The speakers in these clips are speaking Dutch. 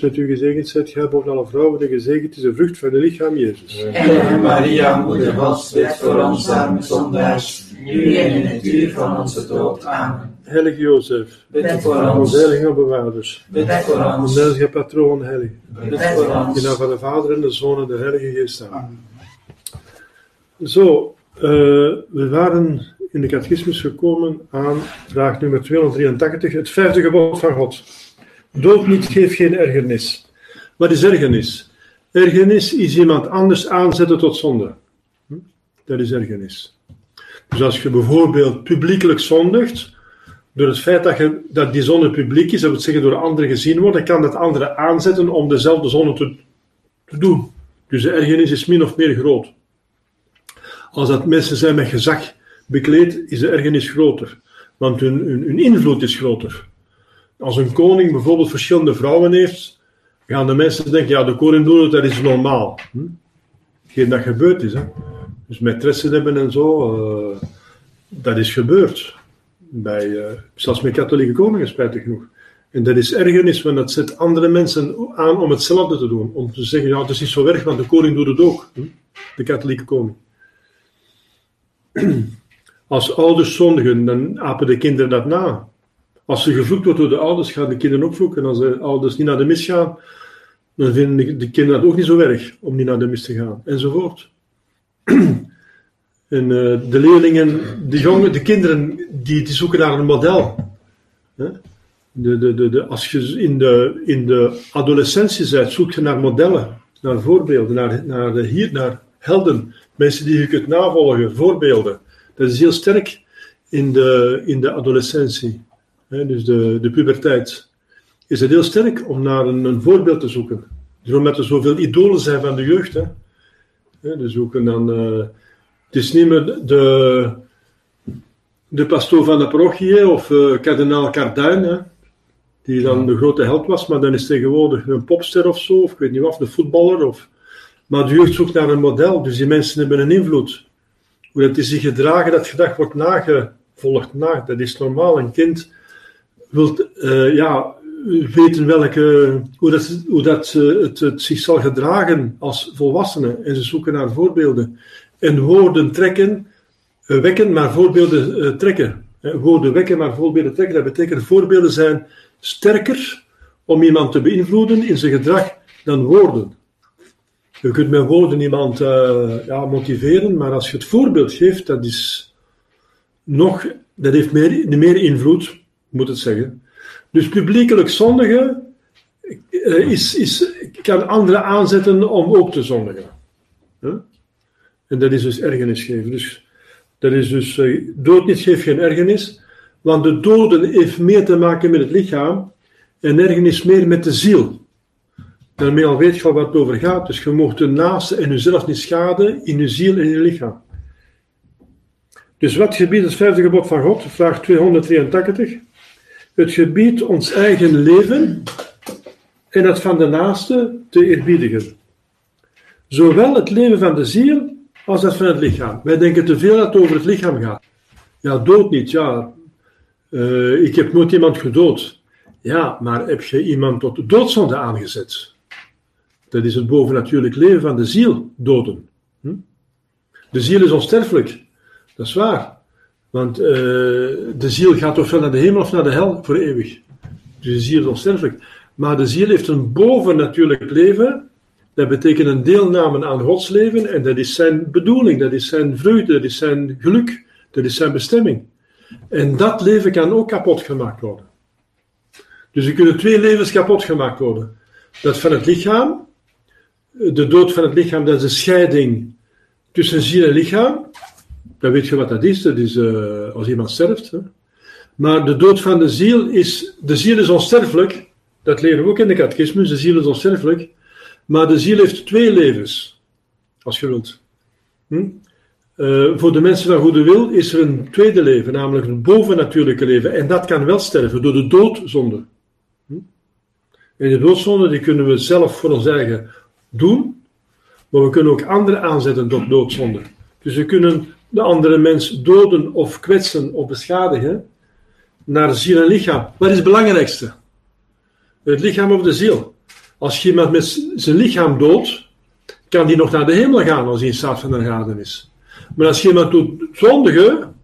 Met u gezegend zijt gij boven alle vrouwen, en gezegend is de vrucht van de lichaam Jezus. En Maria, moeder Gods, bid voor ons arme zondaars, nu en in het uur van onze dood. Amen. Heilige Jozef, Bid voor onze ons, heilige bewaarders, bid voor ons, onze heilige patroon, heilig. bid voor In naam ons. van de Vader en de Zoon en de Heilige Geest. Amen. Zo, eh, we waren in de catechismus gekomen aan vraag nummer 283, het vijfde gebod van God. Dood niet, geef geen ergernis. Wat is ergernis? Ergernis is iemand anders aanzetten tot zonde. Hm? Dat is ergernis. Dus als je bijvoorbeeld publiekelijk zondigt, door het feit dat, je, dat die zonde publiek is, dat wil zeggen door anderen gezien wordt, dan kan dat anderen aanzetten om dezelfde zonde te, te doen. Dus de ergernis is min of meer groot. Als dat mensen zijn met gezag bekleed, is de ergernis groter. Want hun, hun invloed is groter. Als een koning bijvoorbeeld verschillende vrouwen heeft, gaan de mensen denken, ja, de koning doet het, dat is normaal. Hm? Geen dat gebeurd is. Hè? Dus maîtressen hebben en zo, eh, dat is gebeurd. Bij, eh, zelfs met katholieke koningen, spijtig genoeg. En dat is ergernis, want dat zet andere mensen aan om hetzelfde te doen. Om te zeggen, ja, het is niet zo erg, want de koning doet het ook. Hm? De katholieke koning. Als ouders zondigen, dan apen de kinderen dat na. Als ze gevloekt wordt door de ouders, gaan de kinderen ook vloeken. Als de ouders niet naar de mis gaan, dan vinden de- de kinderen dat ook niet zo erg om niet naar de mis te gaan. Enzovoort. En eh, de leerlingen, de jongen, de kinderen, die, die zoeken naar een model. De, de, de, als je in de, in de adolescentie bent, zoek je naar modellen, naar voorbeelden, naar, naar, de, hier, naar helden, mensen die je kunt navolgen, voorbeelden. Dat is heel sterk in de, in de adolescentie, dus de, de puberteit. Is het heel sterk om naar een, een voorbeeld te zoeken. Dus omdat er zoveel idolen zijn van de jeugd. Hè. Hè, dan. eh, het is niet meer de, de pastoor van de parochie of eh, kardinaal Carduin, hè, die dan de grote held was, maar dan is tegenwoordig een popster of zo, of ik weet niet wat, de voetballer. Of, maar de jeugd zoekt naar een model, dus die mensen hebben een invloed. Hoe dat die zich gedragen, dat gedrag wordt nagevolgd. Na, dat is normaal. Een kind wil eh, ja, weten welke, hoe, dat, hoe dat, het, zich zal gedragen als volwassene. En ze zoeken naar voorbeelden. En woorden trekken, eh, wekken, maar voorbeelden eh, trekken. Woorden wekken, maar voorbeelden trekken. Dat betekent voorbeelden zijn sterker om iemand te beïnvloeden in zijn gedrag dan woorden. Je kunt met woorden iemand ja, motiveren, maar als je het voorbeeld geeft, dat is nog, dat heeft meer, meer invloed, moet het zeggen. Dus publiekelijk zondigen eh, is, is, kan anderen aanzetten om ook te zondigen. En dat is dus ergernis geven. Dus, dat is dus, eh, dood niet geeft geen ergernis, want de doden heeft meer te maken met het lichaam en ergernis meer met de ziel. Daarmee al weet je wat het over gaat. Dus je mocht de naaste en jezelf niet schaden in je ziel en in je lichaam. Dus wat gebiedt het vijfde gebod van God? Vraag 283. Het gebiedt ons eigen leven en het van de naaste te eerbiedigen. Zowel het leven van de ziel als dat van het lichaam. Wij denken te veel dat het over het lichaam gaat. Ja, dood niet, ja. Eh, ik heb nooit iemand gedood. Ja, maar heb je iemand tot doodzonde aangezet? Dat is het bovennatuurlijk leven van de ziel, doden. Hm? De ziel is onsterfelijk. Dat is waar. Want eh, de ziel gaat ofwel naar de hemel of naar de hel voor eeuwig. Dus de ziel is onsterfelijk. Maar de ziel heeft een bovennatuurlijk leven. Dat betekent een deelname aan Gods leven. En dat is zijn bedoeling, dat is zijn vreugde, dat is zijn geluk, dat is zijn bestemming. En dat leven kan ook kapot gemaakt worden. Dus er kunnen twee levens kapot gemaakt worden. Dat van het lichaam, de dood van het lichaam, dat is de scheiding tussen ziel en lichaam. Dan weet je wat dat is, dat is uh, als iemand sterft. Hè. Maar de dood van de ziel is, de ziel is onsterfelijk, dat leren we ook in de catechismus, de ziel is onsterfelijk, maar de ziel heeft twee levens, als je wilt. Hm? Uh, voor de mensen van goede wil is er een tweede leven, namelijk een bovennatuurlijke leven. En dat kan wel sterven door de doodzonde. Hm? En de doodzonde die kunnen we zelf voor ons eigen doen, maar we kunnen ook anderen aanzetten tot doodzonde. Dus we kunnen de andere mens doden of kwetsen of beschadigen naar ziel en lichaam. Wat is het belangrijkste? Het lichaam of de ziel? Als je iemand met zijn lichaam doodt, kan die nog naar de hemel gaan als hij in staat van hergaden is. Maar als je iemand doet zondigen,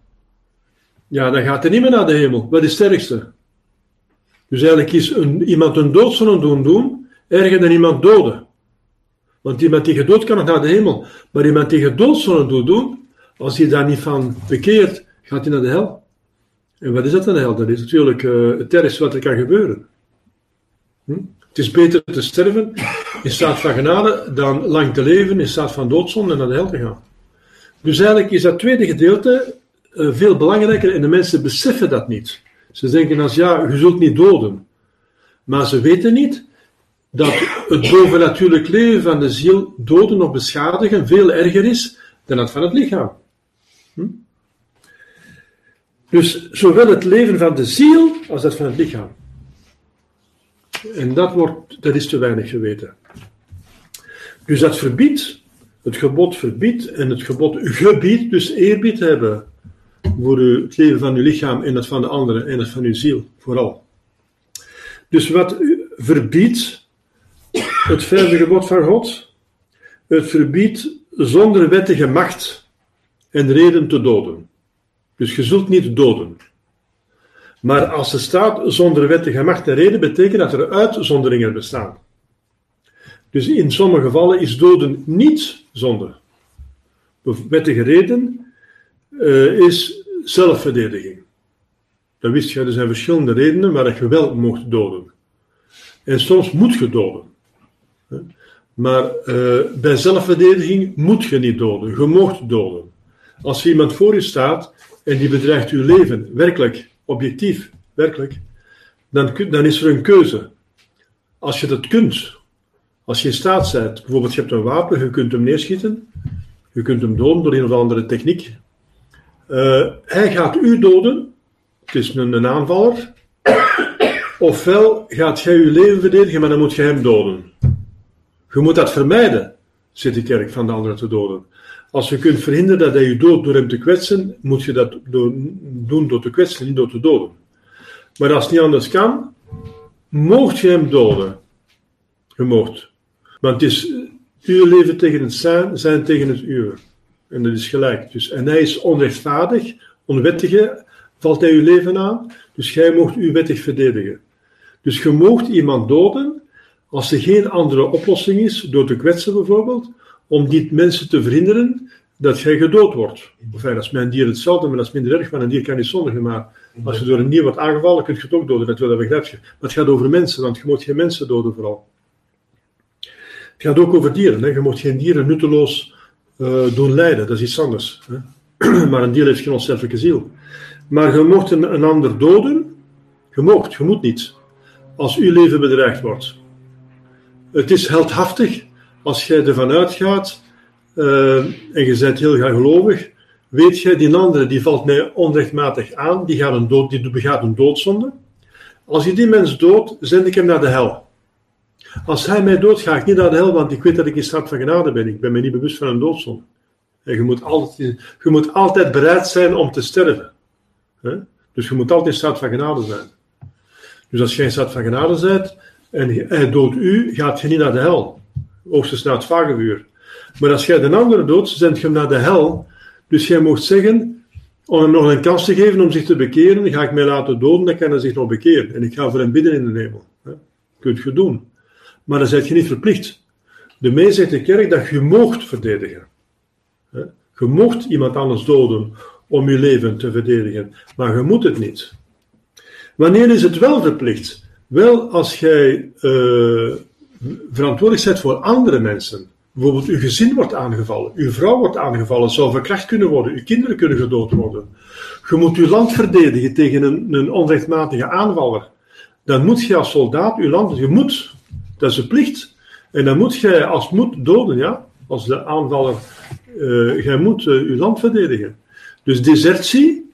ja, dan gaat hij niet meer naar de hemel. Wat is het sterkste? Dus eigenlijk is een, iemand een doodzonde doen doen, erger dan iemand doden. Want iemand die gedood kan nog naar de hemel. Maar iemand die gedoodzonde doet doen, als hij daar niet van bekeert, gaat hij naar de hel. En wat is dat dan de hel? Dat is natuurlijk uh, het ergste wat er kan gebeuren. Hm? Het is beter te sterven in staat van genade dan lang te leven in staat van doodzonde en naar de hel te gaan. Dus eigenlijk is dat tweede gedeelte uh, veel belangrijker en de mensen beseffen dat niet. Ze denken als ja, je zult niet doden. Maar ze weten niet dat het bovennatuurlijk leven van de ziel doden of beschadigen veel erger is dan dat van het lichaam. Hm? Dus zowel het leven van de ziel als dat van het lichaam. En dat, wordt, dat is te weinig geweten. Dus dat verbiedt, het gebod verbiedt en het gebod gebiedt, dus eerbied hebben voor het leven van uw lichaam en het van de anderen en het van uw ziel, vooral. Dus wat verbiedt, het vijfde gebod van God, het verbiedt zonder wettige macht en reden te doden. Dus je zult niet doden. Maar als er staat zonder wettige macht en reden, betekent dat er uitzonderingen bestaan. Dus in sommige gevallen is doden niet zonde. Wettige reden uh, is zelfverdediging. Dat wist je, er zijn verschillende redenen waar je wel mocht doden. En soms moet je doden. Maar uh, bij zelfverdediging moet je niet doden. Je mocht doden. Als er iemand voor je staat en die bedreigt uw leven, werkelijk, objectief, werkelijk, dan, dan is er een keuze. Als je dat kunt, als je in staat bent, bijvoorbeeld je hebt een wapen, je kunt hem neerschieten, je kunt hem doden door een of andere techniek. Uh, hij gaat u doden, het is een, aanvaller, ofwel gaat jij je leven verdedigen, maar dan moet je hem doden. Je moet dat vermijden, zit de kerk, van de anderen te doden. Als je kunt verhinderen dat hij je doodt door hem te kwetsen, moet je dat doen door te kwetsen, niet door te doden. Maar als het niet anders kan, mocht je hem doden. Je mocht. Want het is uw leven tegen het zijn, zijn tegen het uwe. En dat is gelijk. Dus, en hij is onrechtvaardig, onwettige, valt hij uw leven aan. Dus jij mocht u wettig verdedigen. Dus je mocht iemand doden als er geen andere oplossing is, door te kwetsen bijvoorbeeld, om die mensen te verhinderen dat jij gedood wordt. Enfin, dat is mijn dier hetzelfde, maar dat is minder erg, want een dier kan niet zondigen. Maar als je door een dier wordt aangevallen, kun je het ook doden, dat begrijp je. Maar het gaat over mensen, want je moet geen mensen doden vooral. Het gaat ook over dieren. Hè. Je moet geen dieren nutteloos uh, doen lijden, dat is iets anders. Hè. maar een dier heeft geen onsterfelijke ziel. Maar je mocht een, een ander doden, je mocht, je moet niet. Als uw leven bedreigd wordt. Het is heldhaftig als jij ervan uitgaat uh, en je bent heel graag gelovig, weet jij, die andere die valt mij onrechtmatig aan, die, gaat een dood, die begaat een doodzonde. Als je die mens dood, zend ik hem naar de hel. Als hij mij dood, ga ik niet naar de hel, want ik weet dat ik in staat van genade ben. Ik ben me niet bewust van een doodzonde. En je moet altijd, je moet altijd bereid zijn om te sterven. Dus je moet altijd in staat van genade zijn. Dus als jij in staat van genade bent en hij doodt u, gaat je niet naar de hel. Hoogstens naar het vagevuur. Maar als jij de andere doodt, zendt je hem naar de hel. Dus jij mocht zeggen, om hem nog een kans te geven om zich te bekeren, ga ik mij laten doden, dan kan hij zich nog bekeren. En ik ga voor hem bidden in de hemel. Dat kunt je doen. Maar dan zijt je niet verplicht. De mee zegt de kerk dat je mocht verdedigen. Je mocht iemand anders doden om je leven te verdedigen, maar je moet het niet. Wanneer is het wel verplicht? Wel als jij uh, verantwoordelijk voor andere mensen. Bijvoorbeeld uw gezin wordt aangevallen, uw vrouw wordt aangevallen, zou verkracht kunnen worden, uw kinderen kunnen gedood worden. Je moet uw land verdedigen tegen een, een onrechtmatige aanvaller. Dan moet je als soldaat uw land, je moet, dat is een plicht. En dan moet je als moet doden, ja, als de aanvaller, uh, jij moet uh, uw land verdedigen. Dus desertie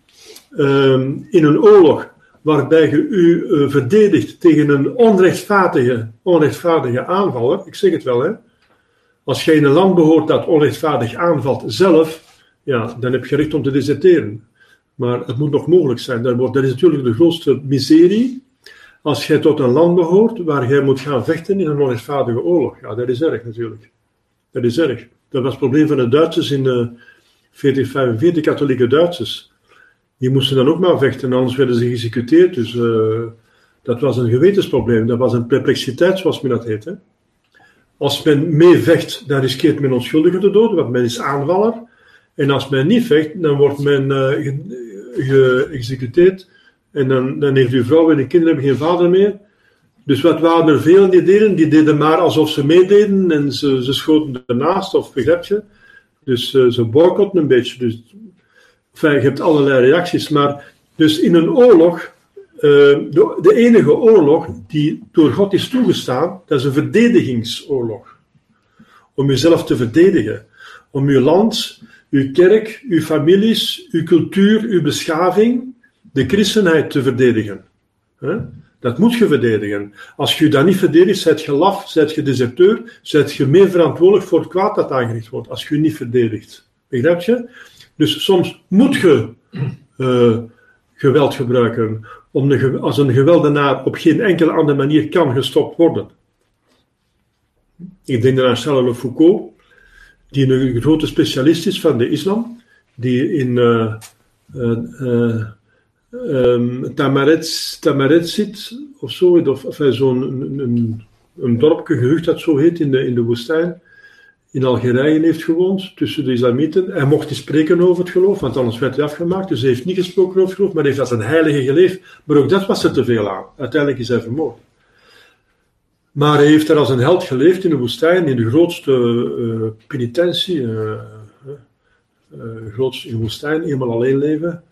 uh, in een oorlog waarbij je u uh, verdedigt tegen een onrechtvaardige, onrechtvaardige aanvaller, ik zeg het wel hè, als je in een land behoort dat onrechtvaardig aanvalt zelf, ja, dan heb je recht om te deserteren. Maar het moet nog mogelijk zijn. Dat, is natuurlijk de grootste miserie als jij tot een land behoort waar jij moet gaan vechten in een onrechtvaardige oorlog. Ja, dat is erg natuurlijk. Dat is erg. Dat was het probleem van de Duitsers in de 40, 45 katholieke Duitsers. Die moesten dan ook maar vechten, anders werden ze geëxecuteerd. Dus uh, dat was een gewetensprobleem. Dat was een perplexiteit, zoals men dat heet. Als men meevecht, dan riskeert men onschuldigen te doden, want men is aanvaller. En als men niet vecht, dan wordt men uh, geëxecuteerd. En dan, dan heeft uw vrouw en de kinderen geen vader meer. Dus wat waren er veel die deden? Die deden maar alsof ze meededen en ze, ze schoten ernaast, of begrijp je? Dus uh, ze boycotten een beetje. Dus, je hebt allerlei reacties. Maar dus in een oorlog, uh, de, de, enige oorlog die door God is toegestaan, dat is een verdedigingsoorlog. Om jezelf te verdedigen. Om je land, uw kerk, uw families, uw cultuur, uw beschaving, de christenheid te verdedigen. Dat moet je verdedigen. Als je dat niet verdedigt, zijt je laf, zijt je deserteur, zijt je meer verantwoordelijk voor het kwaad dat aangericht wordt, als je je niet verdedigt. Begrijp je? Dus soms moet je uh, geweld gebruiken, om de, als een geweldenaar op geen enkele andere manier kan gestopt worden. Ik denk aan Charles Foucault, die een grote specialist is van de islam, die in uh, uh, Tamaret, Tamaret zit, of zo, of, of zo'n een, een, een dorpje, gehucht dat zo heet, in de, in de woestijn, in Algerije heeft gewoond, tussen de islamieten. Hij mocht niet spreken over het geloof, want anders werd hij afgemaakt. Dus hij heeft niet gesproken over het geloof, maar hij heeft als een heilige geleefd. Maar ook dat was er te veel aan. Uiteindelijk is hij vermoord. Maar hij heeft er als een held geleefd in de woestijn, in de grootste uh, penitentie, uh, grootste in de woestijn, eenmaal alleen leven.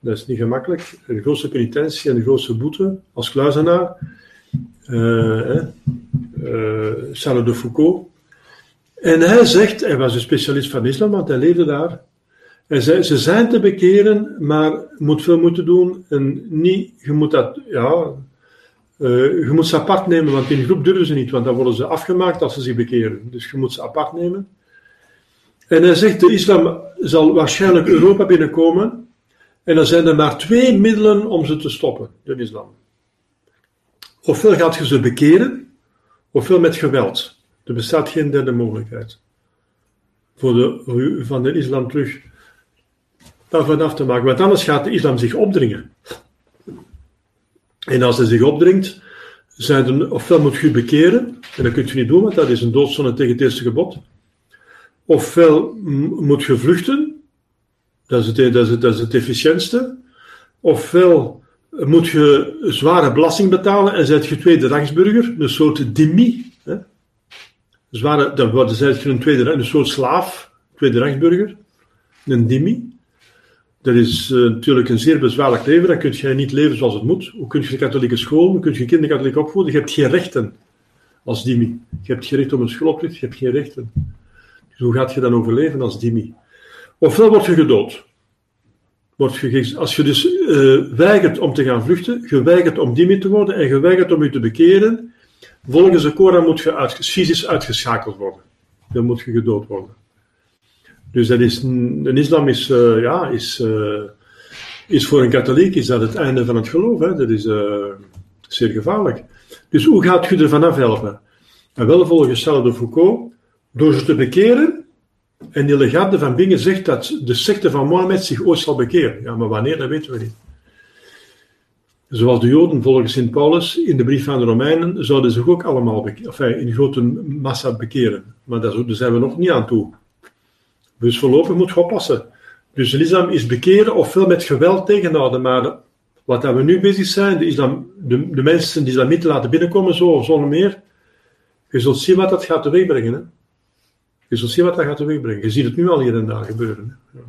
Dat is niet gemakkelijk. De grootste penitentie en de grootste boete als kluizenaar. Uh, Charles de Foucault. En hij zegt, hij was een specialist van islam, want hij leefde daar. Hij zei, ze zijn te bekeren, maar moet veel moeten doen. En niet, je moet dat, ja, uh, je moet ze apart nemen, want in groep durven ze niet, want dan worden ze afgemaakt als ze zich bekeren. Dus je moet ze apart nemen. En hij zegt, de islam zal waarschijnlijk Europa binnenkomen, en dan zijn er maar twee middelen om ze te stoppen, de islam. Ofwel gaat je ze bekeren, ofwel met geweld. Er bestaat geen derde mogelijkheid. Voor de, van de islam terug daarvan af te maken. Want anders gaat de islam zich opdringen. En als hij zich opdringt, zijn er, ofwel moet je bekeren, en dat kun je niet doen, want dat is een doodzonde tegen het eerste gebod. Ofwel moet je vluchten, dat is het, dat is dat is het efficiëntste. Ofwel moet je zware belasting betalen en zet je tweede rangsburger, een soort demi. Hè? Zware, dan zet je een tweede een soort slaaf, tweede rangsburger, een demi. Dat is uh, natuurlijk een zeer bezwaarlijk leven, dan kun je niet leven zoals het moet. Hoe kun je een katholieke school, hoe kun je kinderen katholiek opvoeden? Je hebt geen rechten als dimi. Je hebt geen recht op een schoolopdracht, je hebt geen rechten. Dus hoe gaat je dan overleven als dimi? Ofwel word je gedood. Word je, als je dus uh, weigert om te gaan vluchten, geweigerd om dimmi te worden en geweigerd om je te bekeren, volgens de Koran moet je uit, fysisch uitgeschakeld worden. Dan moet je gedood worden. Dus dat is, een islam is, uh, ja, is, uh, is voor een katholiek is dat het einde van het geloof. Hè? Dat is zeer gevaarlijk. Dus hoe gaat je ervan afhelpen? En wel volgens Charles de Foucault, door ze te bekeren en die legate van Bingen zegt dat de secte van Mohammed zich ooit zal bekeren. Ja, maar wanneer, dat weten we niet. Zoals de Joden volgens Sint Paulus in de brief aan de Romeinen zouden zich ook allemaal in grote massa bekeren. Maar daar zijn we nog niet aan toe. Dus voorlopig moet je oppassen. Dus de islam is bekeren ofwel met geweld tegenhouden, maar wat we nu bezig zijn, de, de, de mensen die islamieten laten binnenkomen, zo zonder meer, je zult zien wat dat gaat teweegbrengen. Hè? Je zult zien wat dat gaat teweegbrengen. Je ziet het nu al hier en daar gebeuren. Ja.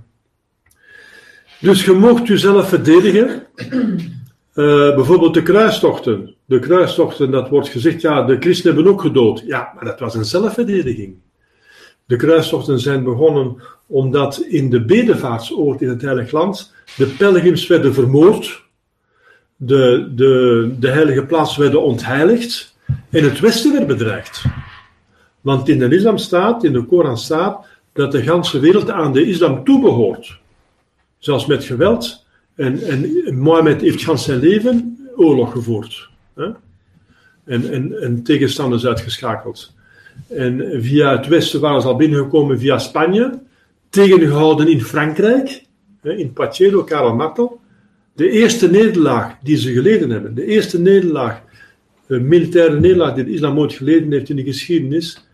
Dus je mocht jezelf verdedigen. Uh, bijvoorbeeld de kruistochten. De kruistochten, dat wordt gezegd, ja, de christenen hebben ook gedood. Ja, maar dat was een zelfverdediging. De kruistochten zijn begonnen omdat in de bedevaartsoord in het Heilige Land de pelgrims werden vermoord, de, de, de heilige plaatsen werden ontheiligd en het Westen werd bedreigd. Want in de islam staat, in de Koran staat, dat de ganse wereld aan de islam toebehoort. Zelfs met geweld. En, en Mohammed heeft gans zijn leven oorlog gevoerd. Hè? En, en, en tegenstanders uitgeschakeld. En via het westen waren ze al binnengekomen via Spanje, tegengehouden in Frankrijk, in door Karel Martel. De eerste nederlaag die ze geleden hebben, de eerste nederlaag, de militaire nederlaag die de islam ooit geleden heeft in de geschiedenis,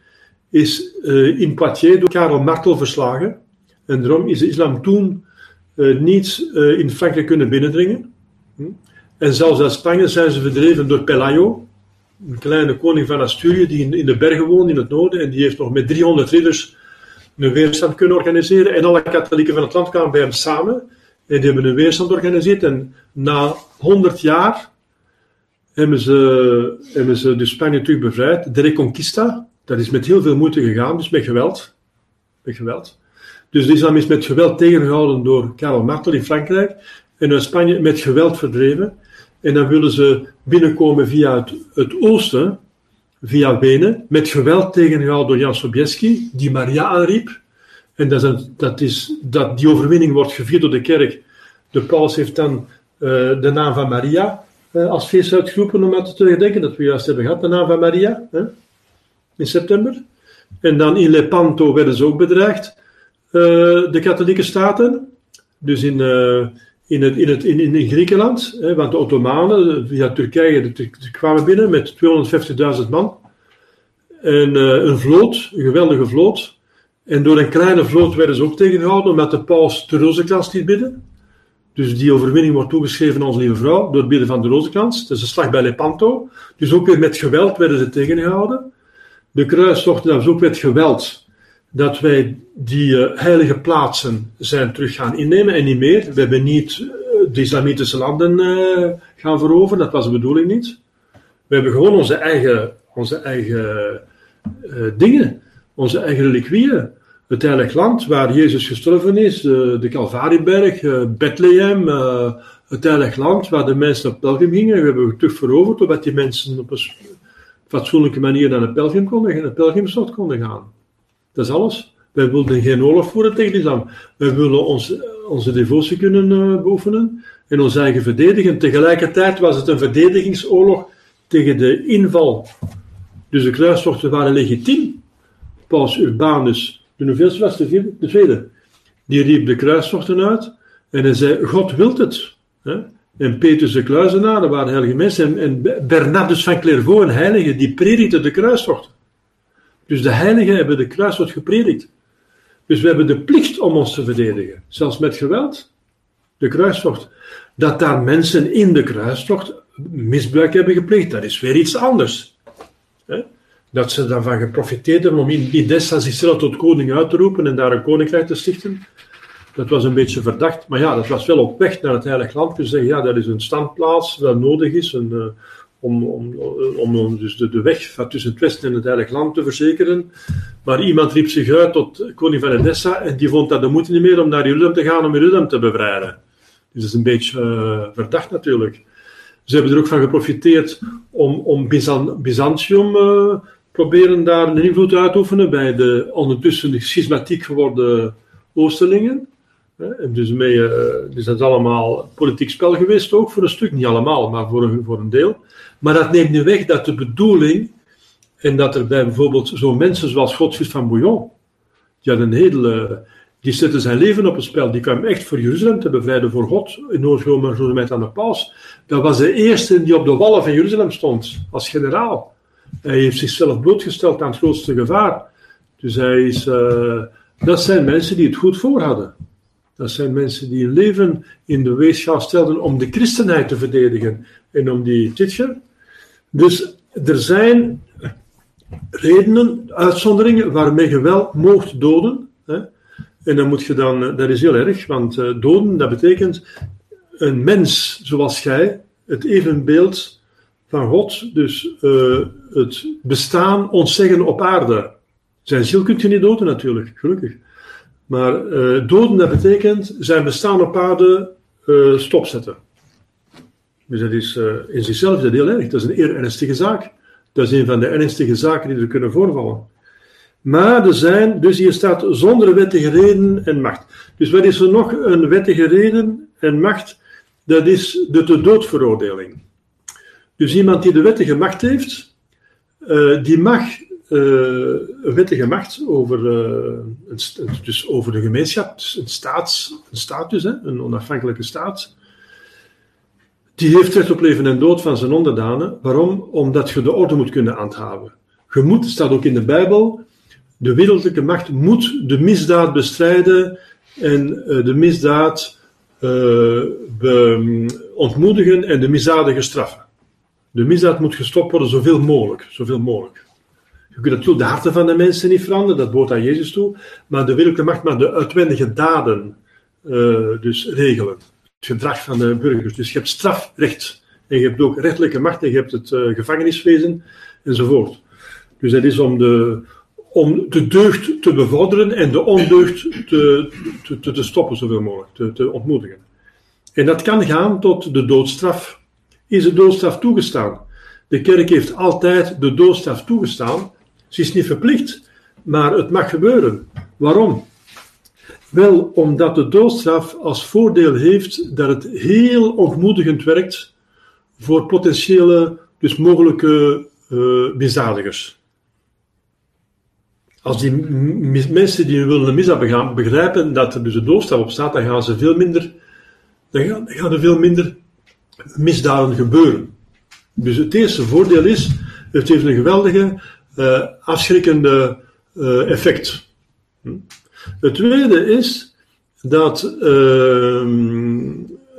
is uh, in Poitiers door Karel Martel verslagen. En daarom is de islam toen niet uh, in Frankrijk kunnen binnendringen. Hm? En zelfs uit Spanje zijn ze verdreven door Pelayo, een kleine koning van Asturië die in, in de bergen woont in het noorden. En die heeft nog met 300 ridders een weerstand kunnen organiseren. En alle katholieken van het land kwamen bij hem samen. En die hebben een weerstand georganiseerd. En na 100 jaar hebben ze, hebben ze dus Spanje terug bevrijd. De Reconquista, dat is met heel veel moeite gegaan, dus met geweld. Met geweld. Dus de islam is met geweld tegengehouden door Karel Martel in Frankrijk. En uit Spanje met geweld verdreven. En dan willen ze binnenkomen via het, oosten, via Wenen, met geweld tegengehouden door Jan Sobieski, die Maria aanriep. En dat is, dat is, dat, die overwinning wordt gevierd door de kerk. De paus heeft dan uh, de naam van Maria uh, als feest uitgeroepen om aan te gedenken, dat we juist hebben gehad, de naam van Maria, hè, in september. En dan in Lepanto werden ze ook bedreigd, de katholieke staten. Dus in, in, het, in, het, in, in Griekenland, hè, want de Ottomanen via Turkije de, de, kwamen binnen met 250.000 man. En een vloot, een geweldige vloot. En door een kleine vloot werden ze ook tegengehouden, omdat de paus de Rozenkrans liet bidden. Dus die overwinning wordt toegeschreven aan onze lieve vrouw, door het bidden van de Rozenkrans. Dat is een slag bij Lepanto. Dus ook weer met geweld werden ze tegengehouden. De kruistocht, was ook met geweld dat wij die uh, heilige plaatsen zijn terug gaan innemen en niet meer. We hebben niet uh, de islamitische landen uh, gaan veroveren, dat was de bedoeling niet. We hebben gewoon onze eigen, onze eigen dingen onze eigen reliquieën. Het heilig land waar Jezus gestorven is, de, Calvarieberg, Bethlehem, het heilig land waar de mensen op pelgrim gingen. We hebben het terug veroverd, zodat die mensen op een fatsoenlijke manier naar de pelgrim konden, naar de pelgrimstocht konden gaan. Dat is alles. Wij wilden geen oorlog voeren tegen islam. Wij willen onze devotie kunnen uh, beoefenen en ons eigen verdedigen. Tegelijkertijd was het een verdedigingsoorlog tegen de inval. Dus de kruistochten waren legitiem. Paus Urbanus, de hoeveelste was de, vierde, de tweede, die riep de kruistochten uit en hij zei: God wilt het. Hè? En Petrus de Kluizenaar, dat waren heilige mensen, en, en Bernardus van Clairvaux, een heilige, die predikte de kruistocht. Dus de heiligen hebben de kruistocht gepredikt. Dus we hebben de plicht om ons te verdedigen, zelfs met geweld. De kruistocht. Dat daar mensen in de kruistocht misbruik hebben gepleegd, dat is weer iets anders dat ze daarvan geprofiteerd hebben om in Idessa zichzelf tot koning uit te roepen en daar een koninkrijk te stichten. Dat was een beetje verdacht, maar ja, dat was wel op weg naar het Heilig Land. Dus zeggen, ja, dat is een standplaats dat nodig is een, uh, om, om, om, dus de, weg tussen het Westen en het Heilig Land te verzekeren. Maar iemand riep zich uit tot koning van Edessa en die vond dat de moeite niet meer om naar Jeruzalem te gaan om Jeruzalem te bevrijden. Dus dat is een beetje uh, verdacht natuurlijk. Ze hebben er ook van geprofiteerd om, om Byzan Byzantium uh, proberen daar een invloed uit te oefenen bij de ondertussen schismatiek geworden Oosterlingen. En dus, mee, uh, dus dat is allemaal politiek spel geweest ook voor een stuk, niet allemaal, maar voor voor een deel. Maar dat neemt niet weg dat de bedoeling, en dat er bij bijvoorbeeld zo'n mensen zoals Godfried van Bouillon, die had een hele, die zette zijn leven op het spel, die kwam echt voor Jeruzalem te bevrijden voor God, in oorlog aan de paus. Dat was de eerste die op de wallen van Jeruzalem stond, als generaal. Hij heeft zichzelf blootgesteld aan het grootste gevaar. Dus hij is, uh, dat zijn mensen die het goed voor hadden. Dat zijn mensen die hun leven in de weegschaal stelden om de christenheid te verdedigen en om die titcher. Dus er zijn redenen, uitzonderingen, waarmee je wel moogt doden. Hè? En dan moet je dan, eh, dat is heel erg, want uh, doden, dat betekent een mens zoals jij, het evenbeeld van God, dus uh, het bestaan ontzeggen op aarde. Zijn ziel kunt je niet doden natuurlijk, gelukkig. Maar doden, dat betekent zijn bestaan op aarde stopzetten. Dus dat is in zichzelf dat heel erg. Dat is een eer ernstige zaak. Dat is een van de ernstige zaken die er kunnen voorvallen. Maar er zijn, dus hier staat zonder wettige reden en macht. Dus wat is er nog een wettige reden en macht? Dat is de te doodveroordeling. Dus iemand die de wettige macht heeft, uh, die mag uh, wettige macht over, een, dus over de gemeenschap, een, staats, een status, hè, een onafhankelijke staat, die heeft recht op leven en dood van zijn onderdanen. Waarom? Omdat je de orde moet kunnen handhaven. Je moet, staat ook in de Bijbel, de wereldlijke macht moet de misdaad bestrijden en uh, de misdaad be, ontmoedigen en de misdadige straffen. De misdaad moet gestopt worden zoveel mogelijk, zoveel mogelijk. Je kunt natuurlijk de harten van de mensen niet veranderen, dat behoort aan Jezus toe, maar de wereldlijke macht maar de uitwendige daden uh, dus regelen. Gedrag van de burgers. Dus je hebt strafrecht en je hebt ook rechtelijke macht en je hebt het uh, gevangeniswezen enzovoort. Dus dat is om de, om de deugd te bevorderen en de ondeugd te, te, te stoppen zoveel mogelijk, te, te ontmoedigen. En dat kan gaan tot de doodstraf. Is de doodstraf toegestaan? De kerk heeft altijd de doodstraf toegestaan. Ze is niet verplicht, maar het mag gebeuren. Waarom? Wel omdat de doodstraf als voordeel heeft dat het heel ontmoedigend werkt voor potentiële, dus mogelijke uh, misdadigers. Als die mensen die willen een misdaad begrijpen dat er dus een doodstraf op staat, dan gaan ze veel minder, dan gaan, er veel minder misdaden gebeuren. Dus het eerste voordeel is, het heeft een geweldige uh, afschrikkende uh, effect. Hm? Het tweede is dat uh,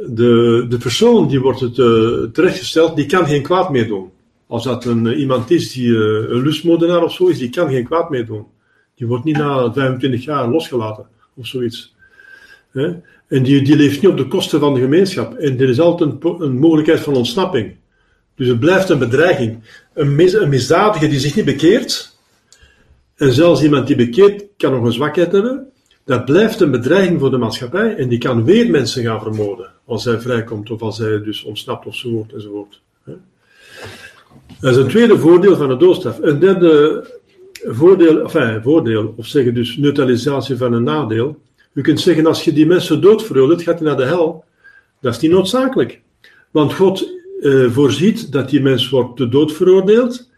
de, de persoon die wordt het, uh, terechtgesteld, die kan geen kwaad meer doen. Als dat een, iemand is die een lustmoordenaar of zo is, die kan geen kwaad meer doen. Die wordt niet na 25 jaar losgelaten of zoiets. Hè? En die, die leeft niet op de kosten van de gemeenschap. En er is altijd een, een mogelijkheid van ontsnapping. Dus het blijft een bedreiging. Een, mis, een misdadiger die zich niet bekeert, en zelfs iemand die bekeert kan nog een zwakheid hebben, dat blijft een bedreiging voor de maatschappij en die kan weer mensen gaan vermoorden als hij vrijkomt of als hij dus ontsnapt of zo enzovoort. Dat is een tweede voordeel van de doodstraf. Een derde voordeel, enfin, voordeel, of zeggen dus neutralisatie van een nadeel. U kunt zeggen, als je die mensen dood veroordeelt, gaat hij naar de hel. Dat is niet noodzakelijk. Want God uh, voorziet dat die mens wordt de dood veroordeeld.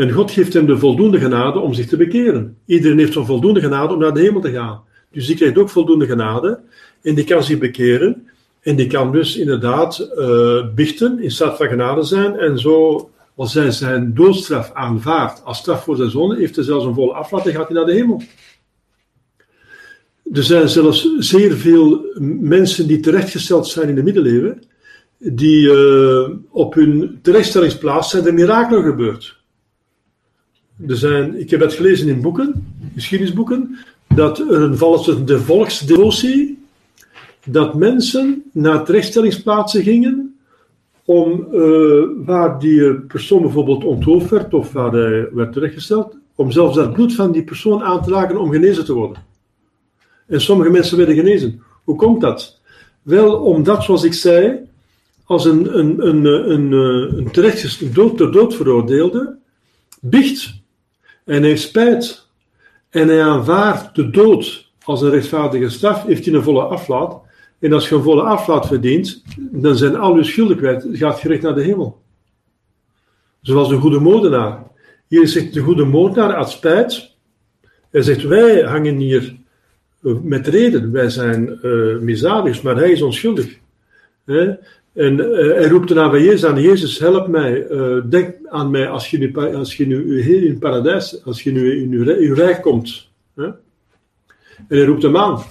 En God geeft hem de voldoende genade om zich te bekeren. Iedereen heeft zo'n voldoende genade om naar de hemel te gaan. Dus die krijgt ook voldoende genade. En die kan zich bekeren. En die kan dus inderdaad uh, bichten, in staat van genade zijn. En zo, als hij zijn doodstraf aanvaardt als straf voor zijn zonde, heeft hij zelfs een volle en gaat hij naar de hemel. Er zijn zelfs zeer veel mensen die terechtgesteld zijn in de middeleeuwen, die uh, op hun terechtstellingsplaats zijn er mirakelen gebeurd. Er zijn, ik heb het gelezen in boeken, geschiedenisboeken, dat er een volgens de volksdevotie, dat mensen naar terechtstellingsplaatsen gingen om uh, waar die persoon bijvoorbeeld onthoofd werd of waar hij werd terechtgesteld, om zelfs dat bloed van die persoon aan te laken om genezen te worden. En sommige mensen werden genezen. Hoe komt dat? Wel omdat, zoals ik zei, als een, een, een, een, een terecht dood, ter dood veroordeelde biecht en heeft spijt en hij aanvaardt de dood als een rechtvaardige straf, heeft hij een volle aflaat. En als je een volle aflaat verdient, dan zijn al je schulden kwijt, gaat gericht naar de hemel. Zoals de goede moordenaar. Hier zegt de goede moordenaar uit spijt. Hij zegt, wij hangen hier eh, met reden, wij zijn uh, misdadigers, maar hij is onschuldig. En uh, hij roept daarna bij Jezus aan, Jezus, help mij, uh, denk aan mij als je nu, als je nu in het paradijs, als je nu in uw, uw rijk komt. Hè? En hij roept hem aan.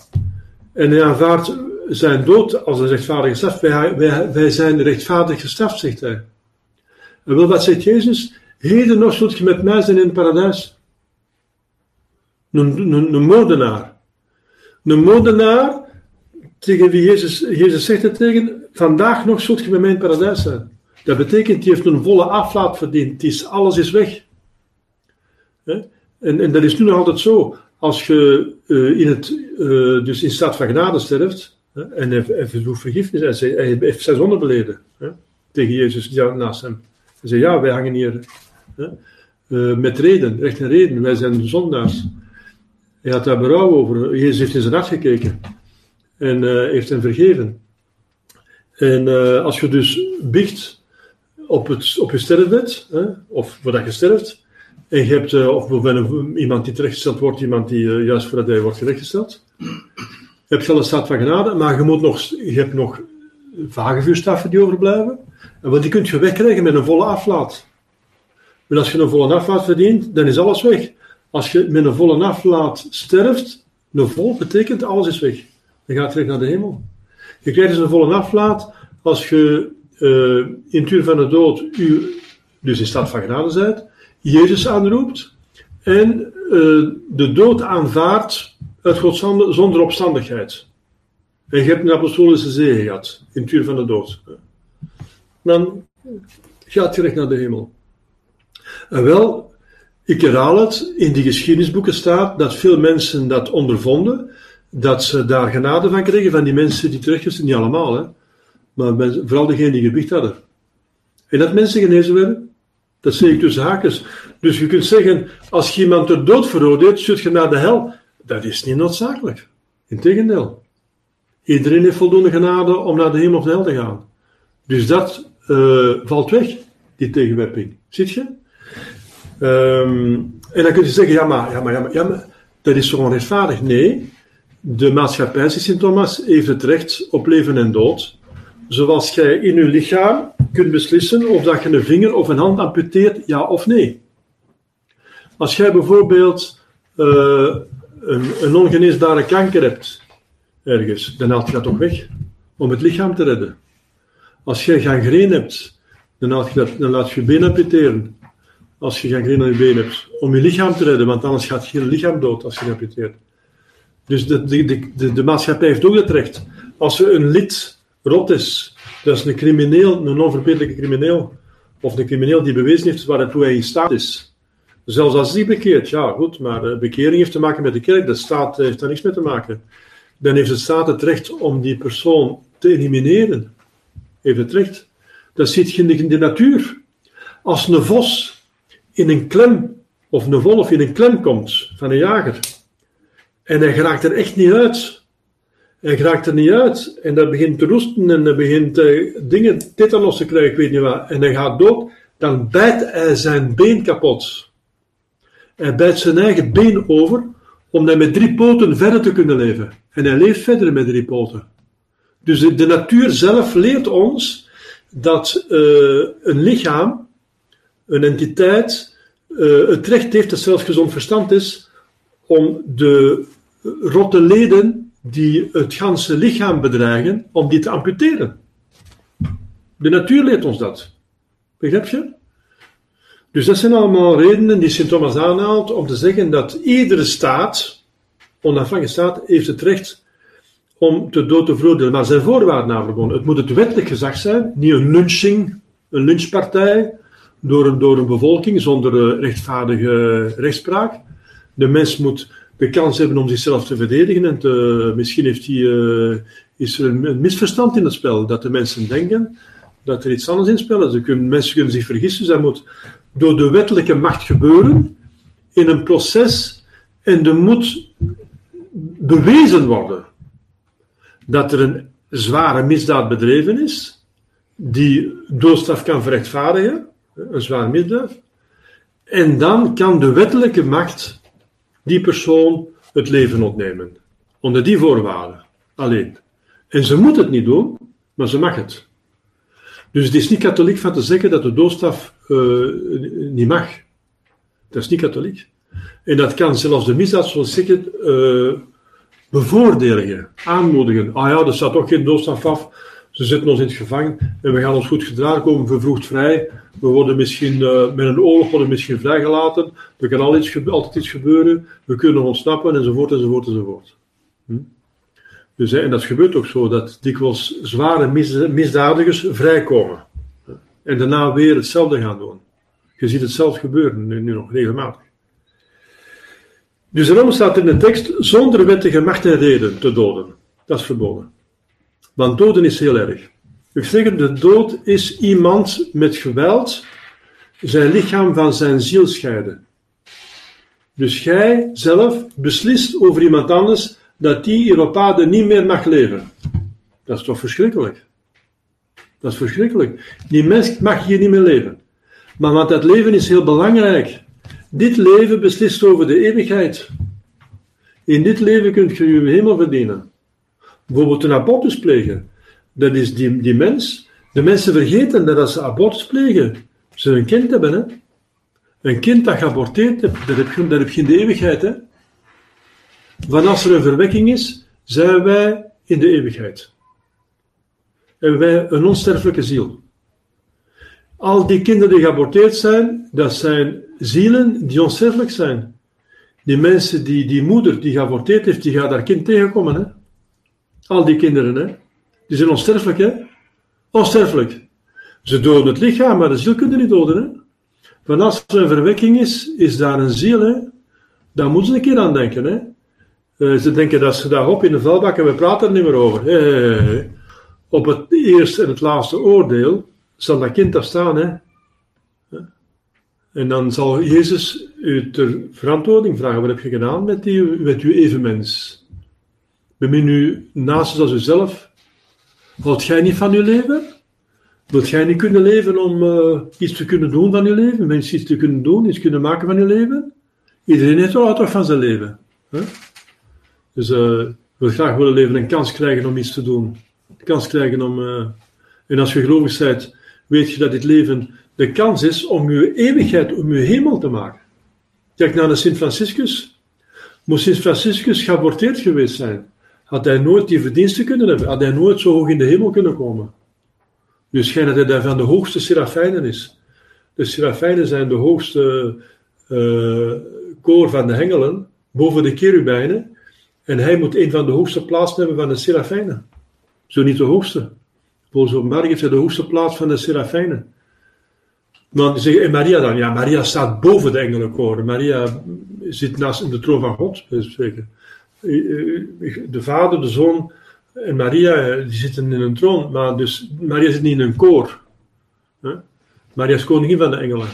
En hij aanvaardt zijn dood als een rechtvaardige straf. Wij, wij, zijn rechtvaardig gestraft, zegt hij. En wel, wat zegt Jezus? Heden nog zult je met mij zijn in het paradijs. Een, een, een moordenaar. Een moordenaar tegen wie Jezus, Jezus zegt het tegen, vandaag nog zult je bij mij in het paradijs zijn. Dat betekent, die heeft een volle aflaat verdiend. is, alles is weg. En, en dat is nu nog altijd zo. Als je uh, in, het, uh, dus in staat van genade sterft, en hij, verzoekt vergiffenis, hij, hij heeft zijn zonde beleden. tegen Jezus die naast hem. Hij zei, ja, wij hangen hier uh, met reden, recht en reden. Wij zijn zondaars. Hij had daar berouw over. Jezus heeft in zijn hart gekeken en heeft hem vergeven. En uh, als je dus biecht op, het, op je sterfbed, hè, of voordat je sterft, en je hebt, uh, of iemand die terechtgesteld wordt, iemand die uh, juist voordat hij wordt terechtgesteld, heb je al een staat van genade, maar je, moet nog, je hebt nog vage vuurstraffen die overblijven. En wat die kun je wegkrijgen met een volle aflaat. Maar als je een volle aflaat verdient, dan is alles weg. Als je met een volle aflaat sterft, een vol betekent alles is weg. Dan gaat terug naar de hemel. Je krijgt dus een volle aflaat als je uh, in het uur van de dood, dus in staat van genade bent, Jezus aanroept en uh, de dood aanvaardt uit Gods handen zonder opstandigheid. En je hebt een apostolische zee gehad in het uur van de dood. Dan gaat je recht naar de hemel. En wel, ik herhaal het, in die geschiedenisboeken staat dat veel mensen dat ondervonden, dat ze daar genade van kregen, van die mensen die teruggestuurd, niet allemaal, hè, maar vooral degenen die gewicht hadden. En dat mensen genezen werden, dat zie ik tussen haakjes. Dus je kunt zeggen, als je iemand ter dood veroordeelt, zult je naar de hel. Dat is niet noodzakelijk. Integendeel. Iedereen heeft voldoende genade om naar de hemel of de hel te gaan. Dus dat uh, valt weg, die tegenwerping. Ziet je? Um, en dan kun je zeggen, ja maar, ja, maar, ja, maar, ja, maar dat is zo onrechtvaardig. Nee, de maatschappij, Sint Thomas, heeft het recht op leven en dood. Zoals jij in je lichaam kunt beslissen of dat je een vinger of een hand amputeert, ja of nee. Als jij bijvoorbeeld uh, een, een, ongeneesbare kanker hebt, ergens, dan haalt je dat toch weg om het lichaam te redden. Als jij gangreen hebt, dan, je dat, dan laat je je been amputeren. Als je gangreen aan je been hebt, om je lichaam te redden, want anders gaat je lichaam dood als je amputeert. Dus de, de, de, de, maatschappij heeft ook het recht. Als er een lid rot is, dat is een crimineel, een onverbeterlijke crimineel, of een crimineel die bewezen heeft waartoe hij in staat is. Zelfs als hij bekeert, ja goed, maar de bekering heeft te maken met de kerk, de staat heeft daar niks mee te maken. Dan heeft de staat het recht om die persoon te elimineren. Heeft het recht. Dat zit in de natuur. Als een vos in een klem, of een wolf in een klem komt van een jager, en hij geraakt er echt niet uit. Hij geraakt er niet uit. En dat begint te roesten en hij begint uh, dingen, tetanos te krijgen, ik weet niet wat. En hij gaat dood. Dan bijt hij zijn been kapot. Hij bijt zijn eigen been over om dan met drie poten verder te kunnen leven. En hij leeft verder met drie poten. Dus de, natuur zelf leert ons dat uh, een lichaam, een entiteit, uh, het recht heeft dat zelfs gezond verstand is om de rotte leden die het ganse lichaam bedreigen, om die te amputeren. De natuur leert ons dat. Begrijp je? Dus dat zijn allemaal redenen die Sint Thomas aanhaalt om te zeggen dat iedere staat, onafhankelijke staat, heeft het recht om te dood te veroordelen. Maar zijn voorwaarden namelijk. Het moet het wettelijk gezag zijn, niet een lynching, een lynchpartij door een, door een bevolking zonder eh, rechtvaardige rechtspraak. De mens moet de kans hebben om zichzelf te verdedigen. En te, misschien heeft die, uh, is er een, misverstand in het spel. Dat de mensen denken dat er iets anders in spelen. Ze kunnen, mensen kunnen zich vergissen. Dat moet door de wettelijke macht gebeuren in een proces. En er moet bewezen worden dat er een zware misdaad bedreven is, die doodstraf kan verrechtvaardigen, een zware misdaad. En dan kan de wettelijke macht die persoon het leven ontnemen. Onder die voorwaarden. Alleen. En ze moet het niet doen, maar ze mag het. Dus het is niet katholiek van te zeggen dat de doodstraf uh, niet mag. Dat is niet katholiek. En dat kan zelfs de misdaad, zoals zeggen, uh, bevoordelen, aanmoedigen. Ah ja, er staat toch geen doodstraf af. Ze zetten ons in het gevangen en we gaan ons goed gedragen, komen vervroegd vrij. We worden misschien uh, met een oorlog worden misschien vrijgelaten. Er kan iets, altijd iets gebeuren. We kunnen ontsnappen enzovoort enzovoort enzovoort. Hm? Dus, en dat gebeurt ook zo, dat dikwijls zware misdadigers vrijkomen. En daarna weer hetzelfde gaan doen. Je ziet het zelf gebeuren, nu, nu nog regelmatig. Dus daarom staat in de tekst, zonder wettige macht en reden te doden. Dat is verboden. Want doden is heel erg. Ik zeg, de dood is iemand met geweld zijn lichaam van zijn ziel scheiden. Dus jij zelf beslist over iemand anders dat die hier op aarde niet meer mag leven. Dat is toch verschrikkelijk? Dat is verschrikkelijk. Die mens mag hier niet meer leven. Maar want dat leven is heel belangrijk. Dit leven beslist over de eeuwigheid. In dit leven kunt je je hemel verdienen. Bijvoorbeeld een abortus plegen. Dat is die, die mens. De mensen vergeten dat als ze abortus plegen, ze een kind hebben. Hè? Een kind dat geaborteerd hebt, dat heb je, dat in de eeuwigheid. Hè? Als er een verwekking is, zijn wij in de eeuwigheid. Hebben wij een onsterfelijke ziel. Al die kinderen die geaborteerd zijn, dat zijn zielen die onsterfelijk zijn. Die mensen, die, die moeder die geaborteerd heeft, die gaat haar kind tegenkomen. Hè? Al die kinderen, hè? Die zijn onsterfelijk. Hè? Onsterfelijk. Ze doden het lichaam, maar de ziel kunnen niet doden. Hè? Als er een verwekking is, is daar een ziel. Hè? Daar moeten ze een keer aan denken. Hè? Uh, ze denken dat ze daar op in de vuilbak en we praten er niet meer over. Hey, op het eerste en het laatste oordeel zal dat kind daar staan. Hè? En dan zal Jezus u ter verantwoording vragen: wat heb je gedaan met, die, met uw evenmens? Bemin u naast zoals uzelf. Houdt jij niet van uw leven? Wilt jij niet kunnen leven om uh, iets te kunnen doen van je leven? Mensen iets te kunnen doen, iets kunnen maken van je leven? Iedereen heeft wel toch van zijn leven. Hè? Dus uh, wil graag willen leven een kans krijgen om iets te doen. Kans krijgen om. Uh, en als je gelovig bent, weet je dat dit leven de kans is om je eeuwigheid, om je hemel te maken. Kijk naar de Sint Franciscus. Moest Sint Franciscus geaborteerd geweest zijn, had hij nooit die verdiensten kunnen hebben, had hij nooit zo hoog in de hemel kunnen komen. Nu schijnt dat hij daar van de hoogste serafijnen is. De serafijnen zijn de hoogste uh, koor van de hengelen, boven de cherubijnen. En hij moet een van de hoogste plaatsen hebben van de serafijnen. Zo niet de hoogste. Volgens openbaring heeft hij de hoogste plaats van de serafijnen. Maar zeggen, en Maria dan? Ja, Maria staat boven de engelenkoren. Maria zit naast de troon van God, spreken. De vader, de zoon en Maria, die zitten in een troon. Maar dus, Maria zit niet in een koor. Maria is koningin van de engelen.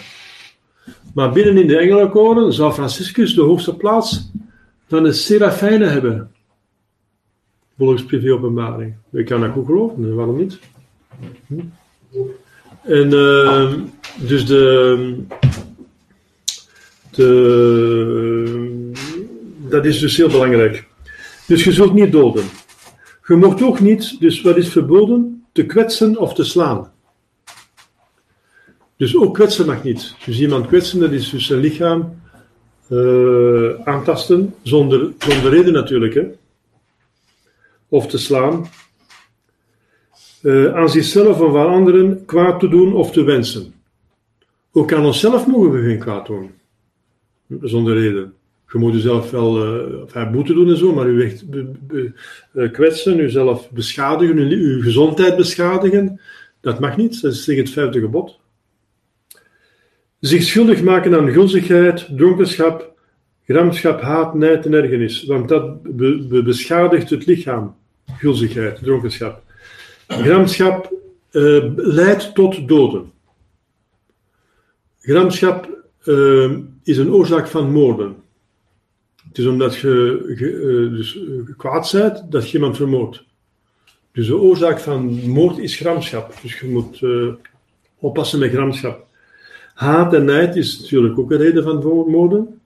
Maar binnen in de engelenkoren zou Franciscus de hoogste plaats van de serafijnen hebben. Volgens privé-openbaring. Ik kan dat goed geloven, waarom niet? Hm? En uh, dus de, de, dat is dus heel belangrijk. Dus je zult niet doden. Je mocht ook niet, dus wat is verboden? Te kwetsen of te slaan. Dus ook kwetsen mag niet. Dus iemand kwetsen, dat is dus zijn lichaam uh, aantasten, zonder, zonder reden natuurlijk. Hè? Of te slaan uh, aan zichzelf of aan anderen kwaad te doen of te wensen. Ook aan onszelf mogen we geen kwaad doen. Zonder reden. Je moet jezelf wel uh, boete doen en zo, maar u echt be, be, uh, kwetsen, uzelf beschadigen, uw, gezondheid beschadigen, dat mag niet. Dat is tegen het vijfde gebod. Zich schuldig maken aan gulzigheid, dronkenschap, gramschap, haat, nijd en ergernis. Want dat be, beschadigt het lichaam. Gulzigheid, dronkenschap. Gramschap uh, leidt tot doden. Gramschap is een oorzaak van moorden. Het is omdat je, uh, dus, kwaad bent dat je iemand vermoordt. Dus de oorzaak van moord is gramschap. Dus je moet oppassen met gramschap. Haat en nijd is natuurlijk ook een reden van moorden.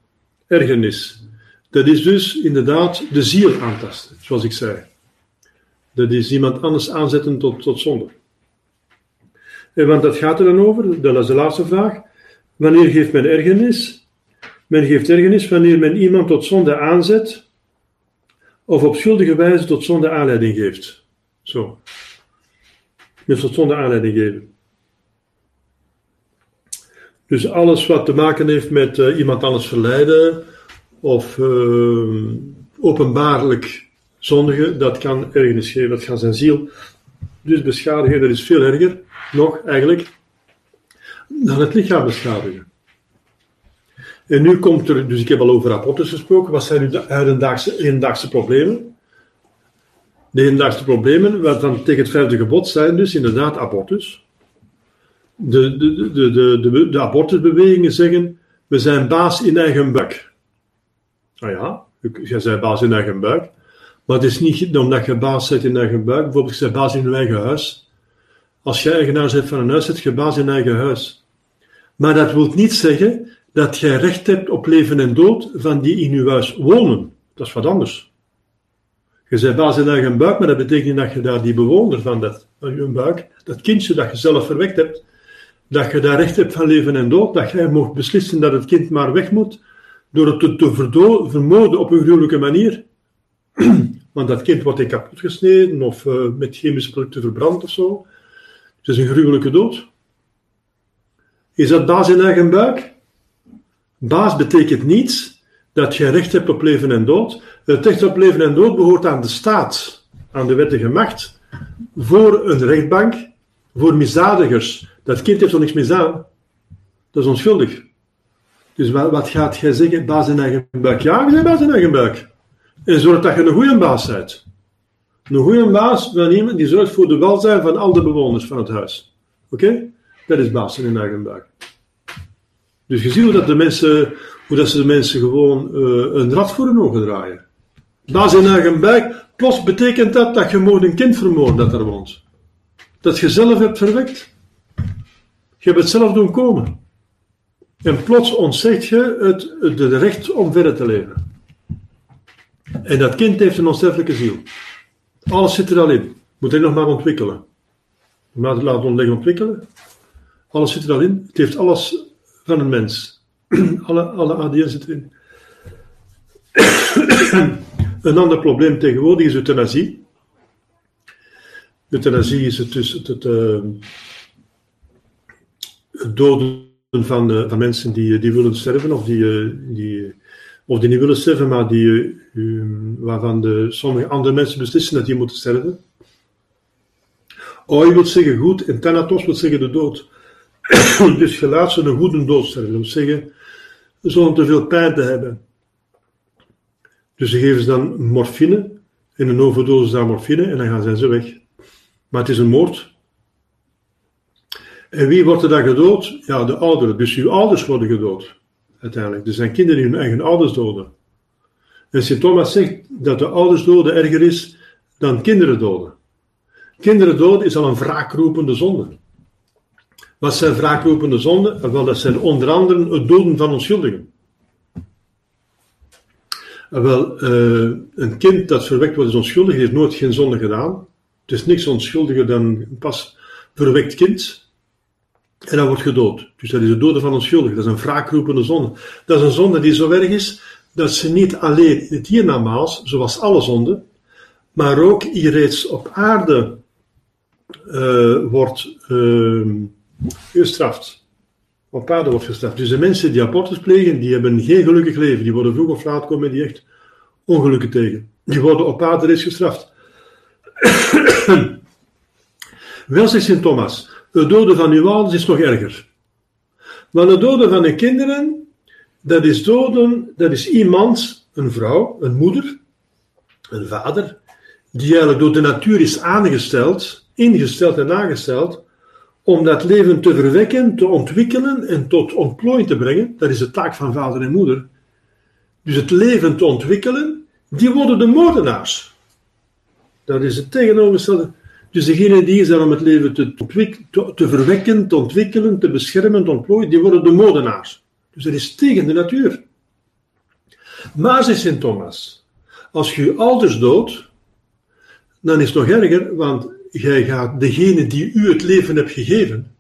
Ergernis. Dat is dus inderdaad de ziel aantasten, zoals ik zei. Dat is iemand anders aanzetten tot, tot zonde. En want dat gaat er dan over, dat is de laatste vraag. Wanneer geeft men ergernis? Men geeft ergernis wanneer men iemand tot zonde aanzet of op schuldige wijze tot zonde aanleiding geeft. Zo. Dus tot zonde aanleiding geven. Dus alles wat te maken heeft met uh, iemand anders verleiden of uh, openbaarlijk zondige, dat kan ergernis geven, dat kan zijn ziel dus beschadigen. Dat is veel erger, nog eigenlijk, dan het lichaam beschadigen. En nu komt er, dus ik heb al over rapporten gesproken, wat zijn nu de hedendaagse, hedendaagse problemen? De hedendaagse problemen, wat dan tegen het vijfde gebod zijn dus inderdaad abortus. De, de, de, de, de, abortusbewegingen zeggen, we zijn baas in eigen buik. Nou ja, jij bent baas in eigen buik. Maar het is niet omdat je baas bent in eigen buik, bijvoorbeeld je bent baas in je eigen huis. Als je eigenaar bent van een huis, zit je baas in eigen huis. Maar dat wil niet zeggen dat jij recht hebt op leven en dood van die in je huis wonen. Dat is wat anders. Je bent baas in eigen buik, maar dat betekent dat je daar die bewoner van, dat, van je buik, dat kindje dat je zelf verwekt hebt, dat je daar recht hebt van leven en dood, dat jij mocht beslissen dat het kind maar weg moet, door het te, te vermoorden op een gruwelijke manier. Want dat kind wordt in kapot gesneden of uh, met chemische producten verbrand of zo. Het is een gruwelijke dood. Is dat baas in eigen buik? Baas betekent niets dat je recht hebt op leven en dood. Het recht op leven en dood behoort aan de staat, aan de wettige macht, voor een rechtbank, voor misdadigers. Dat kind heeft er niks misdaan. Dat is onschuldig. Dus wat, gaat jij zeggen? Baas in eigen buik. Ja, je bent baas in eigen buik. En zorg dat je een goede baas bent. Een goede baas van iemand die zorgt voor de welzijn van al de bewoners van het huis. Oké? Dat is baas in eigen buik. Dus je ziet hoe, dat de mensen, hoe dat ze de mensen gewoon uh, een rad voor hun ogen draaien. Baas in eigen buik, plots betekent dat dat je moet een kind vermoorden dat er woont. Dat je zelf hebt verwekt. Je hebt het zelf doen komen. En plots ontzegt je het, het, recht om verder te leven. En dat kind heeft een onsterfelijke ziel. Alles zit er al in. Moet hij nog maar ontwikkelen. Maar laten ontleggen ontwikkelen. Alles zit er al in. Het heeft alles van een mens. alle, alle ADN erin. een ander probleem tegenwoordig is euthanasie. Euthanasie is het dus het, het, het doden van, uh, van mensen die, die willen sterven of die, die of die niet willen sterven, maar die, um, waarvan de, sommige andere mensen beslissen dat die moeten sterven. Oi wil zeggen goed en thanatos wil zeggen de dood. dus je laat ze een goede dood. Dat zeggen, zonder te veel pijn te hebben. Dus ze geven ze dan morfine, in een overdosis aan morfine, en dan gaan ze weg. Maar het is een moord. En wie wordt er dan gedood? Ja, de ouderen. Dus uw ouders worden gedood uiteindelijk. Er zijn kinderen die hun eigen ouders doden. En Sint Thomas zegt dat de ouders doden erger is dan kinderen doden. Kinderen doden is al een wraakroepende zonde. Wat zijn wraakroepende zonden? Wel, dat zijn onder andere het doden van onschuldigen. Wel, uh, een kind dat verwekt wordt is onschuldig, heeft nooit geen zonde gedaan. Het is niks onschuldiger dan een pas verwekt kind. En dan wordt gedood. Dus dat is het doden van onschuldig. Dat is een wraakroepende zonde. Dat is een zonde die zo erg is dat ze niet alleen in het hiernamaals, zoals alle zonden, maar ook hier reeds op aarde uh, wordt uh, gestraft. Op aarde wordt gestraft. Dus de mensen die abortus plegen, die hebben geen gelukkig leven. Die worden vroeg of laat komen die echt ongelukken tegen. Die worden op reeds gestraft. Wel zegt Sint Thomas, het doden van uw ouders is nog erger. Maar het doden van de kinderen, dat is doden, dat is iemand, een vrouw, een moeder, een vader, die eigenlijk door de natuur is aangesteld, ingesteld en aangesteld, om dat leven te verwekken, te ontwikkelen en tot ontplooiing te brengen. Dat is de taak van vader en moeder. Dus het leven te ontwikkelen, die worden de moordenaars. Dat is het tegenovergestelde. Dus degene die zijn om het leven te, verwekken, te ontwikkelen, te beschermen, te ontplooien, die worden de modenaars. Dus dat is tegen de natuur. Maar, zegt Sint Thomas, als je je ouders doodt, dan is het nog erger, want jij gaat degene die u het leven hebt gegeven,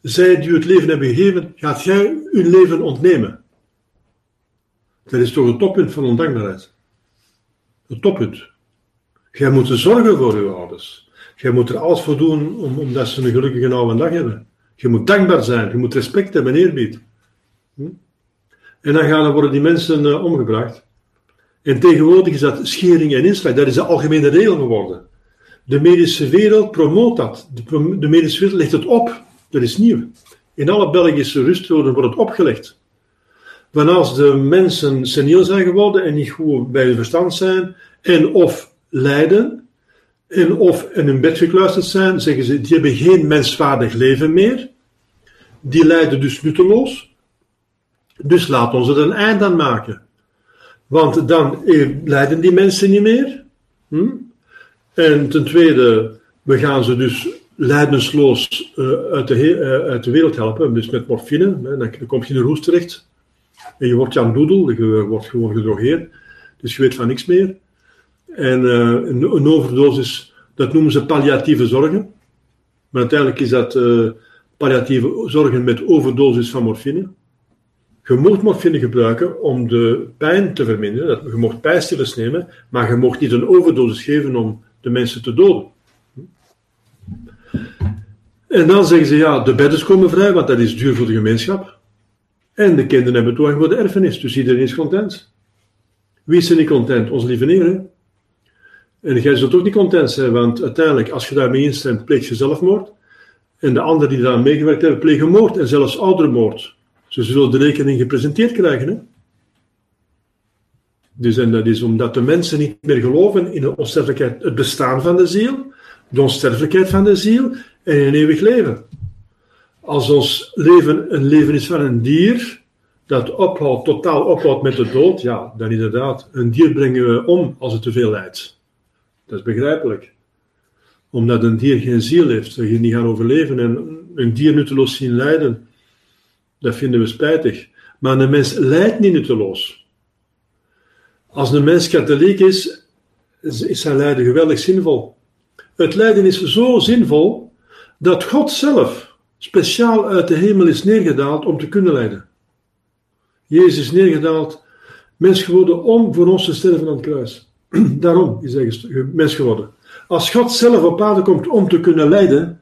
zij die u het leven hebben gegeven, gaat jij uw leven ontnemen. Dat is toch het toppunt van ondankbaarheid. Het toppunt. Jij moet zorgen voor uw ouders. Je moet er alles voor doen om, omdat ze een gelukkige oude dag hebben. Je moet dankbaar zijn, je moet respect hebben en eerbied. Hm? En dan, gaan, worden die mensen uh, omgebracht. En tegenwoordig is dat schering en inslag, dat is de algemene regel geworden. De medische wereld promoot dat. De, de medische wereld legt het op. Dat is nieuw. In alle Belgische rustwoorden wordt het opgelegd. Want als de mensen seniel zijn geworden en niet goed bij hun verstand zijn, en of lijden, en of in hun bed gekluisterd zijn, zeggen ze, die hebben geen menswaardig leven meer. Die lijden dus nutteloos. Dus laat ons er een eind aan maken. Want dan lijden die mensen niet meer. Hm? En ten tweede, we gaan ze dus lijdensloos uh, uit, de, uh, uit de wereld helpen. Dus met morfine, dan, kom je in een roes terecht. En je wordt Jan Doedel, je wordt gewoon gedrogeerd. Dus je weet van niks meer. En een, een, overdosis, dat noemen ze palliatieve zorgen. Maar uiteindelijk is dat palliatieve zorgen met overdosis van morfine. Je mocht morfine gebruiken om de pijn te verminderen. Je mocht pijnstillers nemen, maar je mocht niet een overdosis geven om de mensen te doden. En dan zeggen ze, ja, de bedden komen vrij, want dat is duur voor de gemeenschap. En de kinderen hebben toegang voor de erfenis, dus iedereen is content. Wie is er niet content? Onze lieve Heer. En jij zult ook niet content zijn, want uiteindelijk, als je daarmee instemt, pleeg je zelfmoord. En de anderen die daaraan meegewerkt hebben, plegen moord en zelfs oudermoord. Ze zullen de rekening gepresenteerd krijgen. Hè? Dus en dat is omdat de mensen niet meer geloven in de onsterfelijkheid, het bestaan van de ziel, de onsterfelijkheid van de ziel en een eeuwig leven. Als ons leven een leven is van een dier, dat ophoudt, totaal ophoudt met de dood, ja, dan inderdaad, een dier brengen we om als het te veel lijdt. Dat is begrijpelijk. Omdat een dier geen ziel heeft, je niet gaan overleven en een dier nutteloos zien lijden, dat vinden we spijtig. Maar een mens lijdt niet nutteloos. Als een mens katholiek is, is zijn lijden geweldig zinvol. Het lijden is zo zinvol dat God zelf speciaal uit de hemel is neergedaald om te kunnen lijden. Jezus is neergedaald, mens geworden om voor ons te sterven aan het kruis. Daarom is hij mens geworden. Als God zelf op aarde komt om te kunnen lijden,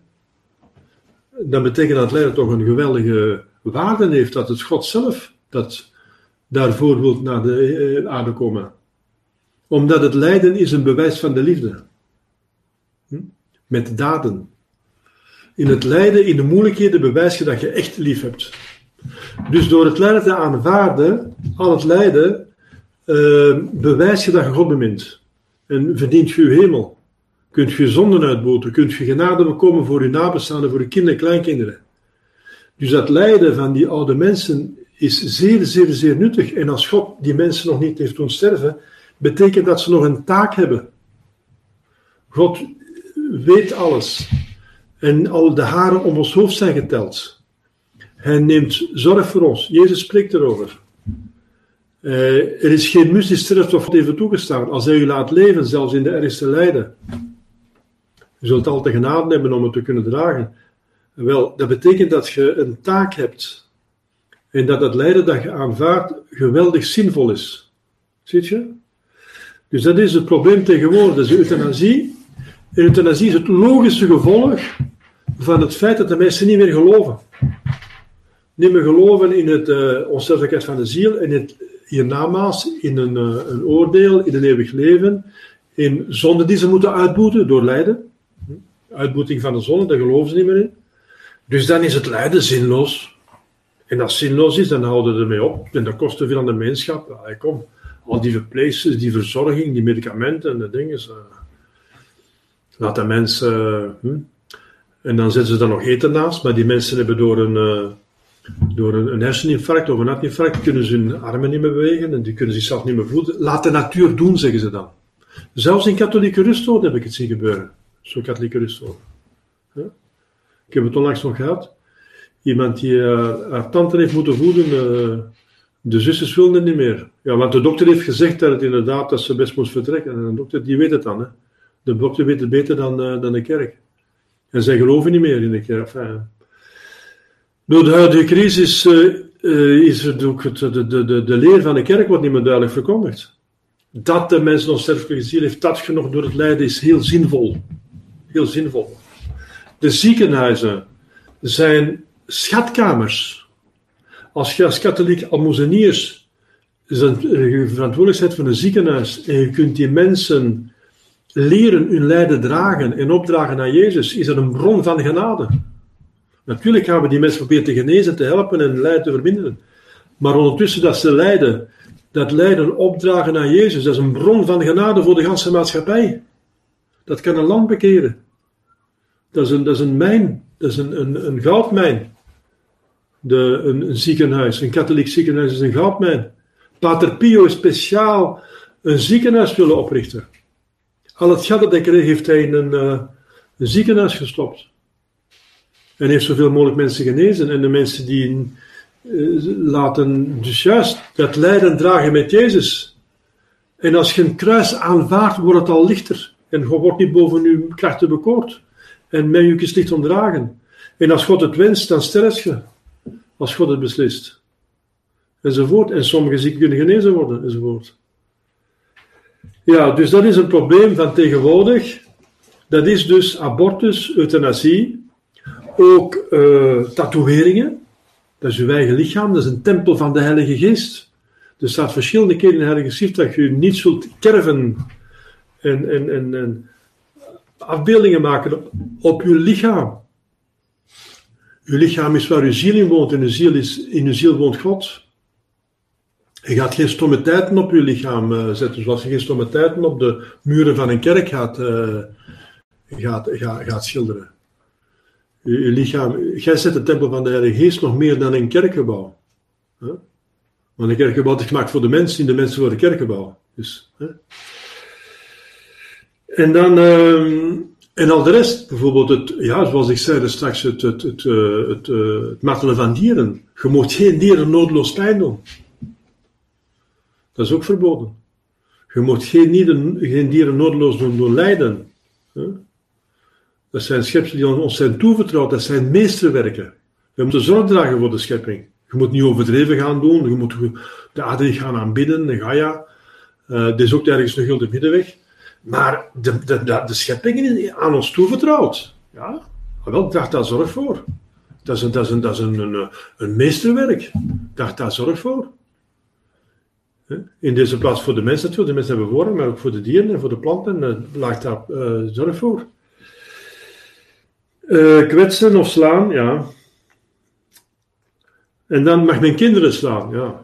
dan betekent dat lijden toch een geweldige waarde heeft. Dat het God zelf dat daarvoor wil naar de eh, aarde komen. Omdat het lijden is een bewijs van de liefde. Hm? Met daden. In het lijden, in de moeilijkheden, bewijs je dat je echt lief hebt. Dus door het lijden te aanvaarden, al het lijden, uh, bewijs je dat je God bemint. En verdient je je hemel. Kunt je zonden uitboten, kunt je genade bekomen voor je nabestaanden, voor je kinderen en kleinkinderen. Dus dat lijden van die oude mensen is zeer, zeer, zeer nuttig. En als God die mensen nog niet heeft doen sterven, betekent dat ze nog een taak hebben. God weet alles. En al de haren om ons hoofd zijn geteld. Hij neemt zorg voor ons. Jezus spreekt erover. Uh, er is geen mus die sterft of even toegestaan. Als hij u laat leven, zelfs in de ergste lijden. Je zult altijd genade hebben om het te kunnen dragen. Wel, dat betekent dat je een taak hebt. En dat het lijden dat je aanvaardt geweldig zinvol is. Ziet je? Dus dat is het probleem tegenwoordig. De euthanasie. En euthanasie is het logische gevolg van het feit dat de mensen niet meer geloven. Niet meer geloven in het uh, onsterfelijkheid van de ziel, in het hiernamaals, in een, uh, een oordeel, in een eeuwig leven, in zonde die ze moeten uitboeten door lijden. Uitboeting van de zonde, daar geloven ze niet meer in. Dus dan is het lijden zinloos. En als zinloos is, dan houden we ermee op. En dat kost te veel aan de. Ja, kom, al die verpleegsters, die verzorging, die medicamenten en de dingen. Laat de mensen. Uh, hm? En dan zetten ze daar nog eten naast, maar die mensen hebben door een, uh, door een, herseninfarct of een hartinfarct kunnen ze hun armen niet meer bewegen en die kunnen zichzelf niet meer voeden. Laat de natuur doen, zeggen ze dan. Zelfs in katholieke ruststoot heb ik het zien gebeuren. Zo'n katholieke ruststoot. Ik heb het onlangs nog gehad. Iemand die uh, haar tante heeft moeten voeden. Uh, de zusters wilden niet meer. Ja, want de dokter heeft gezegd dat het inderdaad dat ze best moest vertrekken. En de dokter die weet het dan. Hè. De dokter weet het beter dan, uh, dan de kerk. En zij geloven niet meer in de kerk. Enfin, door de huidige crisis is er ook het, de, de, de, de leer van de kerk wordt niet meer duidelijk verkondigd. Dat de mens nog sterfelijke ziel heeft, dat genoeg door het lijden, is heel zinvol. Heel zinvol. De ziekenhuizen zijn schatkamers. Als je als katholiek almoezeniers verantwoordelijk bent voor een ziekenhuis en je kunt die mensen leren hun lijden dragen en opdragen naar Jezus, is er een bron van genade. Natuurlijk gaan we die mensen proberen te genezen, te helpen en lijden te verminderen. Maar ondertussen dat ze lijden, dat lijden opdragen naar Jezus, dat is een bron van genade voor de ganse maatschappij. Dat kan een land bekeren. Dat is een, dat is een mijn, dat is een, een, een goudmijn. De, een, een, ziekenhuis, een katholiek ziekenhuis is een goudmijn. Pater Pio speciaal een ziekenhuis willen oprichten. Al het geld dat kreeg, heeft hij in een, uh, een ziekenhuis gestopt. En heeft zoveel mogelijk mensen genezen. En de mensen die uh, laten dus juist dat lijden dragen met Jezus. En als je een kruis aanvaardt, wordt het al lichter. En je wordt niet boven je krachten bekoord. En mijn juk is licht ondragen. En als God het wenst, dan sterft je. Als God het beslist. Enzovoort. En sommige zieken kunnen genezen worden. Enzovoort. Ja, dus dat is een probleem van tegenwoordig. Dat is dus abortus, euthanasie, ook uh, tatoeëringen. Dat is uw eigen lichaam, dat is een tempel van de Heilige Geest. Er staat verschillende keren in de Heilige Schrift dat je niet zult kerven en, en, en, en afbeeldingen maken op uw lichaam. Uw lichaam is waar uw ziel in woont en uw ziel is, in uw ziel woont God. Je gaat geen stomme op je lichaam uh, zetten, zoals je geen stomme op de muren van een kerk gaat, uh, gaat, gaat, schilderen. Je, lichaam, jij zet de tempel van de Heilige Geest nog meer dan een kerkgebouw. Want een kerkgebouw is gemaakt voor de mensen, in de mensen voor de kerkgebouw. Dus? En dan, uh, en al de rest, bijvoorbeeld het, ja, zoals ik zei straks, het, het, het, het, uh, het martelen van dieren. Je moet geen dieren noodloos pijn doen. Dat is ook verboden. Je moet geen dieren, geen dieren noodloos doen door lijden. Dat zijn schepselen die ons zijn toevertrouwd, dat zijn meesterwerken. We moeten zorg dragen voor de schepping. Je moet niet overdreven gaan doen, je moet de aarde gaan aanbidden, de Gaia. Uh, is ook ergens een gulden middenweg. Maar de, de, de, de schepping is aan ons toevertrouwd. Ja, wel, draag daar zorg voor. Dat is een, dat is een, dat is een, een, meesterwerk. Draag daar zorg voor. In deze plaats voor de mensen natuurlijk, de mensen hebben voorrang, maar ook voor de dieren en voor de planten, uh, laat daar uh, zorg voor. Uh, kwetsen of slaan, ja. En dan mag men kinderen slaan, ja.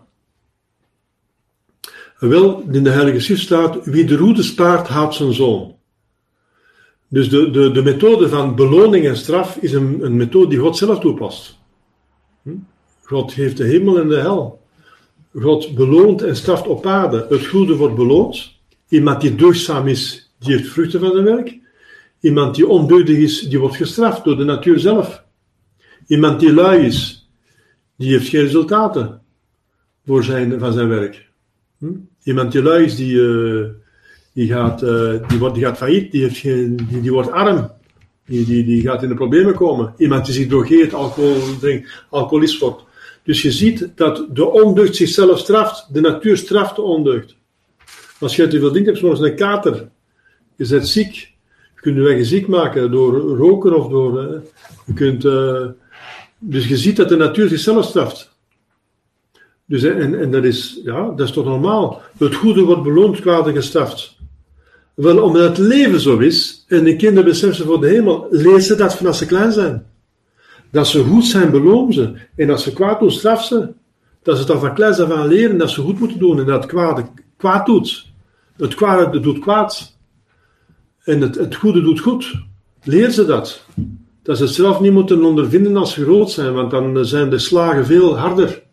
Wel, in de Heilige Schrift staat, wie de roede spaart, haat zijn zoon. Dus de, de, de methode van beloning en straf is een, een methode die God zelf toepast. Hm? God heeft de hemel en de hel. God beloont en straft op aarde. Het goede wordt beloond. Iemand die deugdzaam is, die heeft vruchten van zijn werk. Iemand die ondeugdig is, die wordt gestraft door de natuur zelf. Iemand die lui is, die heeft geen resultaten voor zijn, van zijn werk. Hm? Iemand die lui is, die, uh, die, gaat, uh, die, wordt, die gaat failliet, die, heeft geen, die, die wordt arm. Die, die, die gaat in de problemen komen. Iemand die zich drogeert, alcohol drinkt, alcoholist wordt. Dus je ziet dat de ondeugd zichzelf straft. De natuur straft de ondeugd. Als je te veel drinkt, heb je zoals een kater. Je bent ziek. Je kunt je eigen ziek maken door roken of door. Uh, je kunt, dus je ziet dat de natuur zichzelf straft. Dus, en, en dat, is, ja, dat is toch normaal. Het goede wordt beloond, kwade gestraft. Wel, omdat het leven zo is, en de kinderen beseffen voor de hemel, lezen dat vanaf ze klein zijn. Dat ze goed zijn, beloon ze. En als ze kwaad doen, straf ze. Dat ze dan van kleins af aan leren dat ze goed moeten doen en dat het kwade kwaad doet. Het kwade doet kwaad. En het, het goede doet goed. Leer ze dat. Dat ze het zelf niet moeten ondervinden als ze groot zijn, want dan zijn de slagen veel harder.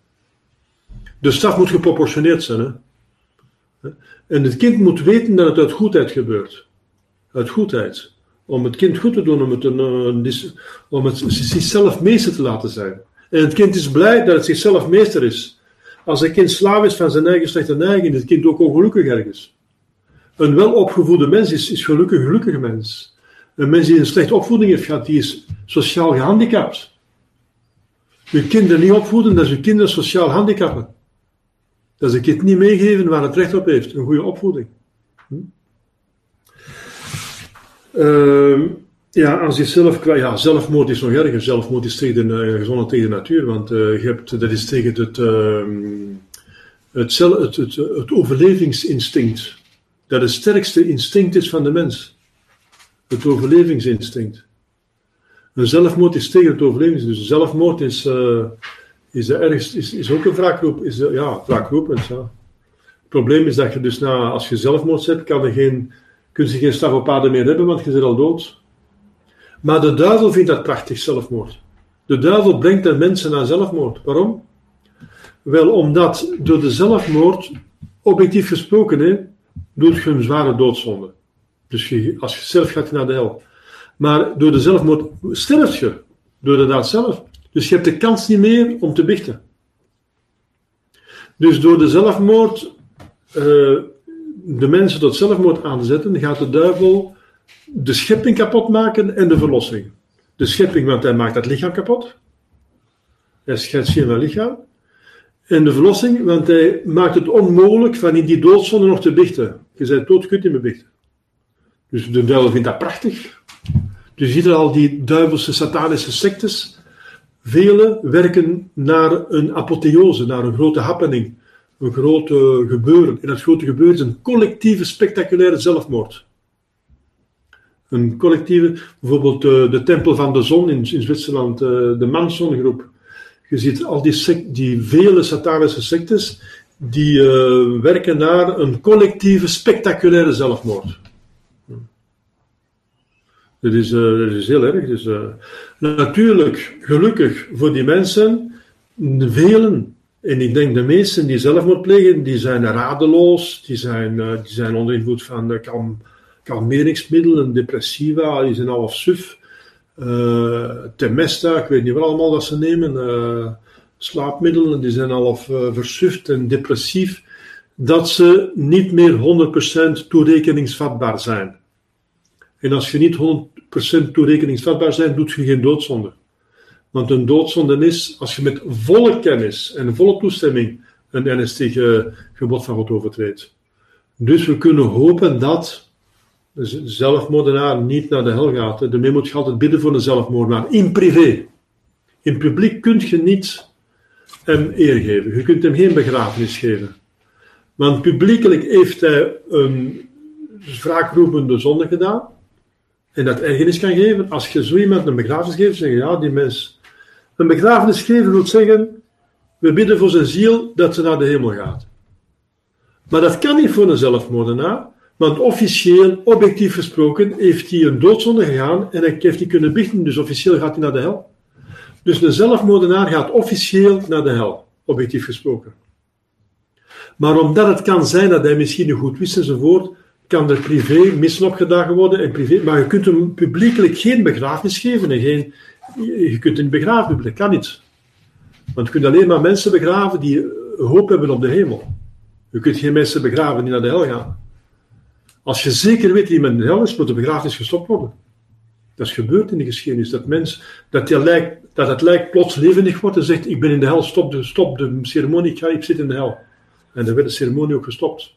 De straf moet geproportioneerd zijn. Hè? En het kind moet weten dat het uit goedheid gebeurt. Uit goedheid om het kind goed te doen, om het, een, om het zichzelf meester te laten zijn. En het kind is blij dat het zichzelf meester is. Als een kind slaaf is van zijn eigen slechte neiging, is het kind ook ongelukkig ergens. Een welopgevoede mens is, is gelukkig gelukkige mens. Een mens die een slechte opvoeding heeft gehad, die is sociaal gehandicapt. Uw kinderen niet opvoeden, dat is uw kinderen sociaal handicappen. Dat is een kind niet meegeven waar het recht op heeft, een goede opvoeding. Hm? Uh, ja, aan zichzelf Ja, zelfmoord is nog erger. Zelfmoord is tegen, uh, gezond tegen de natuur, want uh, je hebt, dat is tegen het, uh, het, het, het, het, overlevingsinstinct. Dat het sterkste instinct is van de mens. Het overlevingsinstinct. Een zelfmoord is tegen het overlevingsinstinct. Dus zelfmoord is, uh, is, ergste, is, is ook een wraakroep. Is, ja, wraakroepend. Ja. Het probleem is dat je dus na, als je zelfmoord zet, kan er geen kun je geen staf op aarde meer hebben, want je bent al dood. Maar de duivel vindt dat prachtig, zelfmoord. De duivel brengt de mensen naar zelfmoord. Waarom? Wel, omdat door de zelfmoord, objectief gesproken, hè, doet je een zware doodzonde. Dus je, als je zelf gaat naar de hel. Maar door de zelfmoord sterft je. Door de daad zelf. Dus je hebt de kans niet meer om te bichten. Dus door de zelfmoord, uh, de mensen tot zelfmoord aan te zetten, gaat de duivel de schepping kapot maken en de verlossing. De schepping, want hij maakt het lichaam kapot. Hij scheidt geen van lichaam. En de verlossing, want hij maakt het onmogelijk van in die doodzonde nog te bichten. Je bent dood, kunt niet meer bichten. Dus de duivel vindt dat prachtig. Dus je ziet al die duivelse satanische sectes. Vele werken naar een apotheose, naar een grote happening. Een grote gebeuren. En dat grote gebeuren is een collectieve, spectaculaire zelfmoord. Een collectieve, bijvoorbeeld de, eh, de Tempel van de Zon in, in Zwitserland, eh, de Manson-groep. Je ziet al die, die vele satanische sectes die uh, werken naar een collectieve, spectaculaire zelfmoord. Dat is, is heel erg. Dus, natuurlijk, gelukkig voor die mensen, velen, en ik denk de meesten die zelfmoord plegen, die zijn radeloos, die zijn, die zijn onder invloed van kalm, kalmeringsmiddelen, depressiva, die zijn half suf. Uh, Temesta, ik weet niet wat allemaal dat ze nemen. Uh, slaapmiddelen, die zijn half uh, versuft en depressief. Dat ze niet meer 100% toerekeningsvatbaar zijn. En als je niet 100% toerekeningsvatbaar bent, doet je geen doodzonde. Want een doodzonde is als je met volle kennis en volle toestemming een NST-gebod van God overtreedt. Dus we kunnen hopen dat de zelfmoordenaar niet naar de hel gaat. Daarmee moet je altijd bidden voor een zelfmoordenaar. In privé. In publiek kun je niet hem eer geven. Je kunt hem geen begrafenis geven. Want publiekelijk heeft hij een wraakroepende zonde gedaan. En dat ergernis kan geven. Als je zo iemand een begrafenis geeft, zeg je ja, die mens. Een begrafenis geven wil zeggen, we bidden voor zijn ziel dat ze naar de hemel gaat. Maar dat kan niet voor een zelfmoordenaar. Want officieel, objectief gesproken, heeft hij een doodzonde gegaan en hij heeft hij kunnen bichten, dus officieel gaat hij naar de hel. Dus een zelfmoordenaar gaat officieel naar de hel, objectief gesproken. Maar omdat het kan zijn dat hij misschien een goed wist enzovoort, kan er privé missen opgedagen worden. En privé, maar je kunt hem publiekelijk geen begrafenis geven. En geen, je kunt hem begraven, dat kan niet. Want je kunt alleen maar mensen begraven die hoop hebben op de hemel. Je kunt geen mensen begraven die naar de hel gaan. Als je zeker weet die men de hel is, moet de begrafenis gestopt worden. Dat is gebeurd in de geschiedenis. Dat, mens, dat, die lijk, dat het lijk plots levendig wordt en zegt: Ik ben in de hel, stop de, stop de ceremonie, ik, ga, ik zit in de hel. En dan werd de ceremonie ook gestopt.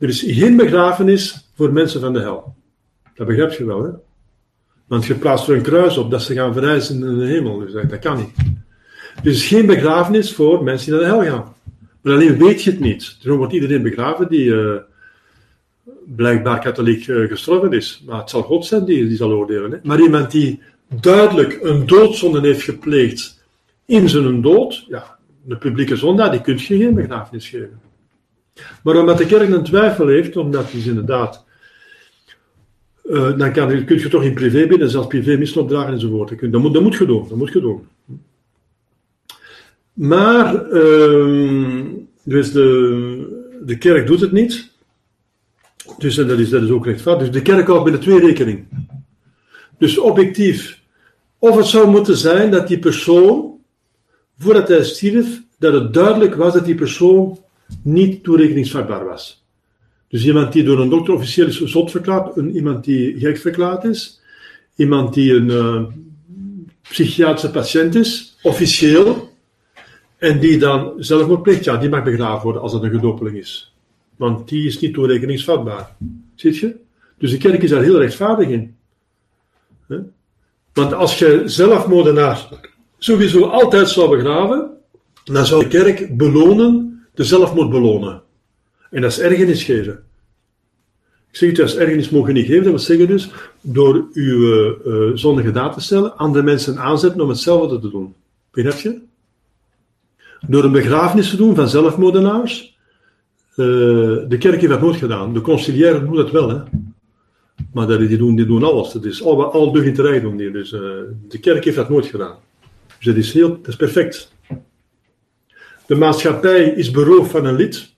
Er is geen begrafenis voor mensen van de hel. Dat begrijp je wel, hè? Want je plaatst er een kruis op dat ze gaan verrijzen in de hemel. Dus dat, kan niet. Er is geen begrafenis voor mensen die naar de hel gaan. Maar alleen weet je het niet. Daarom wordt iedereen begraven die. Uh, blijkbaar katholiek uh, gestorven is. Maar het zal God zijn die, die zal oordelen. Hè? Maar iemand die duidelijk een doodzonde heeft gepleegd in zijn dood, ja, de publieke zondaar, die kun je geen begrafenis geven. Maar omdat de kerk een twijfel heeft, omdat hij inderdaad, uh, dan kan, kun je toch in privé binnen, zelfs privé misopdragen enzovoort. Dat moet, dat moet je doen, dat moet je doen. Maar, uh, dus de, de kerk doet het niet. Dus dat is, dat is ook rechtvaardig. Dus de kerk houdt binnen twee rekening. Dus objectief. Of het zou moeten zijn dat die persoon, voordat hij stierf, dat het duidelijk was dat die persoon niet toerekeningsvatbaar was. Dus iemand die door een dokter officieel is zot verklaard, een, iemand die gek verklaard is, iemand die een uh, psychiatrische patiënt is, officieel, en die dan zelfmoord pleegt, ja, die mag begraven worden als dat een gedopeling is. Want die is niet toerekeningsvatbaar. Ziet je? Dus de kerk is daar heel rechtvaardig in. Want als je zelfmoordenaar sowieso altijd zou begraven, dan zou de kerk belonen, de zelfmoord belonen. En dat is ergernis geven. Ik zeg het, als ergernis mogen niet geven, dat wil zeggen dus, door uw uh, zondige daad te stellen, andere mensen aanzetten om hetzelfde te doen. Begrijp je? Door een begrafenis te doen van zelfmoordenaars, uh, de kerk heeft dat nooit gedaan. De conciliaire doen dat wel, hè. Maar dat, die, doen, die doen alles. Dat is al, al de doen die. Dus uh, de kerk heeft dat nooit gedaan. Dus dat is, heel, dat is perfect. De maatschappij is beroofd van een lid.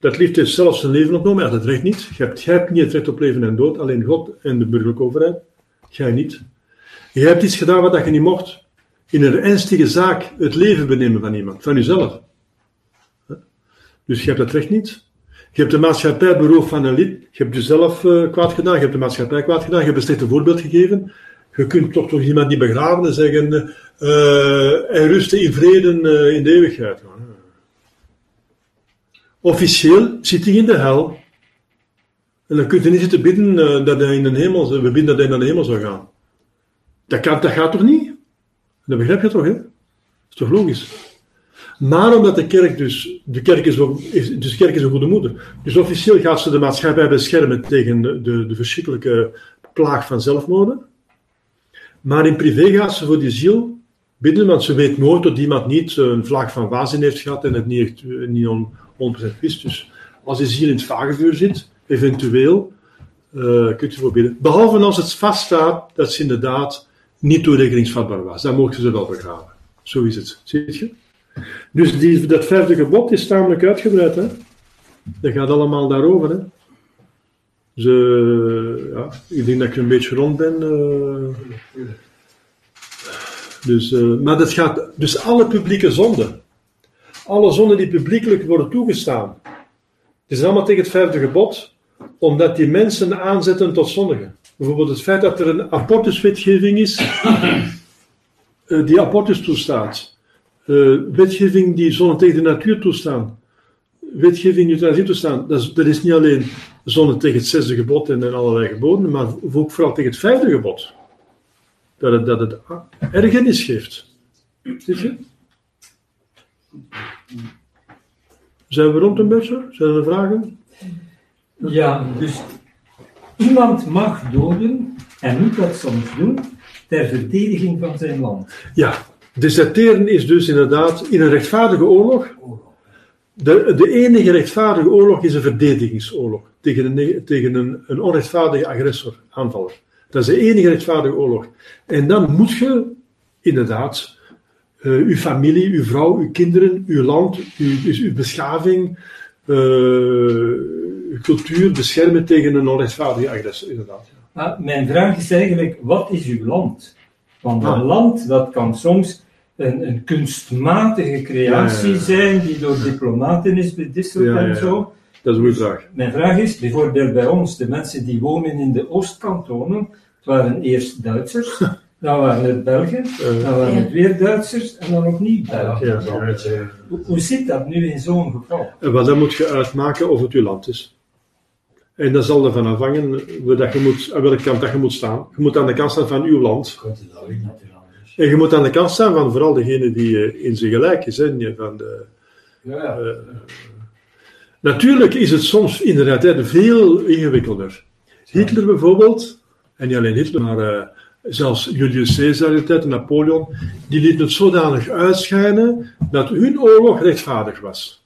Dat lid heeft zelfs zijn leven ontnomen. Ja, dat recht niet. Je hebt, jij hebt niet het recht op leven en dood. Alleen God en de burgerlijke overheid. Jij niet. Je hebt iets gedaan wat je niet mocht. In een ernstige zaak het leven benemen van iemand, van jezelf. Dus je hebt dat recht niet. Je hebt de maatschappij beroofd van een lid. Je hebt jezelf uh, kwaad gedaan. Je hebt de maatschappij kwaad gedaan. Je hebt een slechte voorbeeld gegeven. Je kunt toch toch iemand niet begraven en zeggen: uh, hij rustte in vrede uh, in de eeuwigheid. Officieel zit hij in de hel. En dan kun je niet zitten bidden dat hij in de hemel, we bidden dat hij naar de hemel zou gaan. Dat, kan, dat gaat toch niet? Dat begrijp je toch, hè? Dat is toch logisch? Maar omdat de kerk dus, de kerk is, is, dus kerk is een goede moeder. Dus officieel gaat ze de maatschappij beschermen tegen de, de, de verschrikkelijke plaag van zelfmoorden. Maar in privé gaat ze voor die ziel bidden, want ze weet nooit dat iemand niet een vlaag van waanzin heeft gehad en het niet, niet on, 100% wist. Dus als die ziel in het vagevuur zit, eventueel, uh, kunt u voor bidden. Behalve als het vaststaat dat ze inderdaad niet toerekeningsvatbaar was. Dan mochten ze wel begraven. Zo is het. Zie je? Dus die, dat vijfde gebod is tamelijk uitgebreid. Hè? Dat gaat allemaal daarover. Hè? Dus, ja, ik denk dat ik een beetje rond ben. Uh, dus, uh, maar dat gaat, dus alle publieke zonden, alle zonden die publiekelijk worden toegestaan, het is allemaal tegen het vijfde gebod, omdat die mensen aanzetten tot zondigen. Bijvoorbeeld het feit dat er een abortuswetgeving is, uh, die abortus toestaat. Wetgeving die zonne tegen de natuur toestaan. Wetgeving die euthanasie toestaan. Dat is, dat is niet alleen zonne tegen het zesde gebod en, en allerlei geboden, maar ook vooral tegen het vijfde gebod. Dat het, dat het ergernis geeft. Zie je? Zijn we rond een beetje? Zijn er vragen? Ja, dus iemand mag doden en moet dat soms doen ter verdediging van zijn land. Ja, Deserteren is dus inderdaad in een rechtvaardige oorlog. De, de enige rechtvaardige oorlog is een verdedigingsoorlog tegen een, tegen een, een onrechtvaardige agressor, aanvaller. Dat is de enige rechtvaardige oorlog. En dan moet je inderdaad uh, uw familie, uw vrouw, uw kinderen, uw land, uw, dus uw beschaving, uh, uw cultuur beschermen tegen een onrechtvaardige agressor, inderdaad. Mijn vraag is eigenlijk, wat is uw land? Want een ah. land, dat kan soms een, een kunstmatige creatie zijn die door diplomaten is bedisseld en zo. Dat is een goede vraag. Mijn vraag is, bijvoorbeeld bij ons, de mensen die wonen in de Oostkantonen, het waren eerst Duitsers, dan waren het Belgen, dan waren het weer Duitsers en dan niet Belgen. Hoe, hoe zit dat nu in zo'n geval? Wel, dan moet je uitmaken of het uw land is. En dat zal ervan afhangen dat je moet, aan welke kant dat je moet staan. Je moet aan de kant staan van uw land. En je moet aan de kant staan van vooral degene die uh, in zijn gelijk is. Hè, van de, ja, uh, natuurlijk is het soms inderdaad hè, veel ingewikkelder. Hitler bijvoorbeeld, en niet alleen Hitler, maar uh, zelfs Julius Caesar in de tijd, Napoleon, die liet het zodanig uitschijnen dat hun oorlog rechtvaardig was.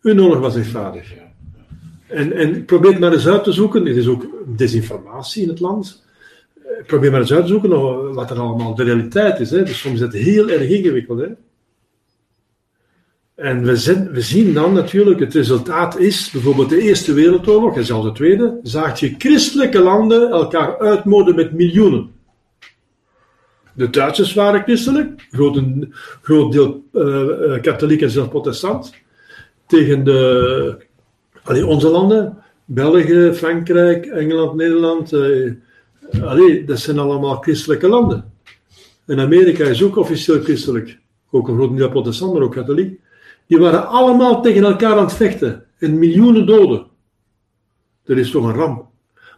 Hun oorlog was rechtvaardig. En, en probeer maar eens uit te zoeken, er is ook desinformatie in het land probeer maar eens uit te zoeken wat er allemaal de realiteit is. Hè. Dus soms is het heel erg ingewikkeld. Hè. En we, zien, we zien dan natuurlijk, het resultaat is, bijvoorbeeld de Eerste Wereldoorlog en zelfs de Tweede, zag je christelijke landen elkaar uitmoorden met miljoenen. De Duitsers waren christelijk, groot, groot deel uh, katholiek en zelfs protestant. Tegen de, onze landen, België, Frankrijk, Engeland, Nederland, uh, Allee, dat zijn allemaal christelijke landen. En Amerika is ook officieel christelijk. Ook een groot deel protestant, maar ook katholiek. Die waren allemaal tegen elkaar aan het vechten. En miljoenen doden. Dat is toch een ramp.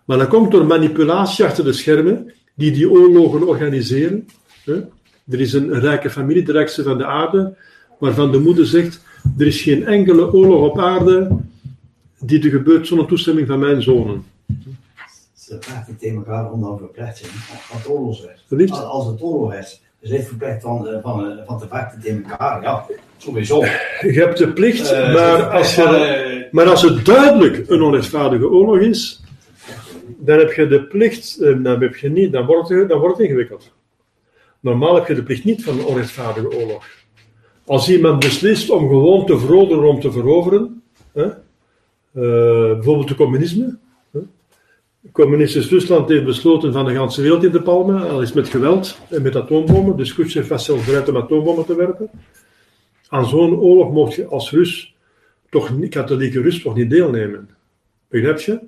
Maar dat komt door manipulatie achter de schermen, die die oorlogen organiseren. Er is een rijke familie, de rijkste van de aarde, waarvan de moeder zegt: er is geen enkele oorlog op aarde die er gebeurt zonder toestemming van mijn zonen ze praten tegen elkaar om dan verplicht zijn als het oorlogsrecht. Als het oorlog is, is het verplicht van, van, van te vechten tegen elkaar. Ja, sowieso. Je hebt de plicht, uh, maar, als je, maar als het duidelijk een onrechtvaardige oorlog is, dan heb je de plicht, eh, dan heb je niet, dan wordt, het, dan wordt het ingewikkeld. Normaal heb je de plicht niet van een onrechtvaardige oorlog. Als iemand beslist om gewoon te veroveren om te veroveren, hè, uh, bijvoorbeeld de communisme, Communistisch Rusland heeft besloten van de hele wereld in te palmen, al is met geweld en met atoombommen. Dus Khrushchev was zelfs bereid om atoombommen te werpen. Aan zo'n oorlog mocht je als Rus, toch niet, katholieke Rus, toch niet deelnemen. Begrijp je?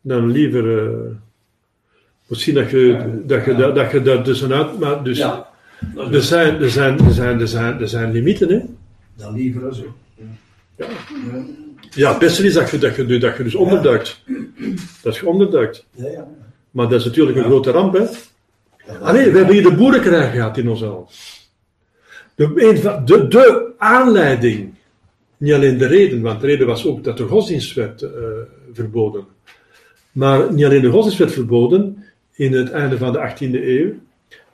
Dan liever. Uh, misschien dat je, dat, je, dat, dat je daar tussenuit. Maar dus. Ja. Er zijn, er, zijn, er, zijn, er, zijn, er zijn limieten, hè? Dan liever zo. Ja. Ja, het beste is dat je, dat je, dat je dus onderduikt. Dat je onderduikt. Ja, ja. Maar dat is natuurlijk een grote ramp, hè? Ah nee, we hebben hier de boerenkrijg gehad in ons al. De, de, de aanleiding, niet alleen de reden, want de reden was ook dat de godsdienst werd uh, verboden. Maar niet alleen de godsdienst werd verboden in het einde van de 18e eeuw,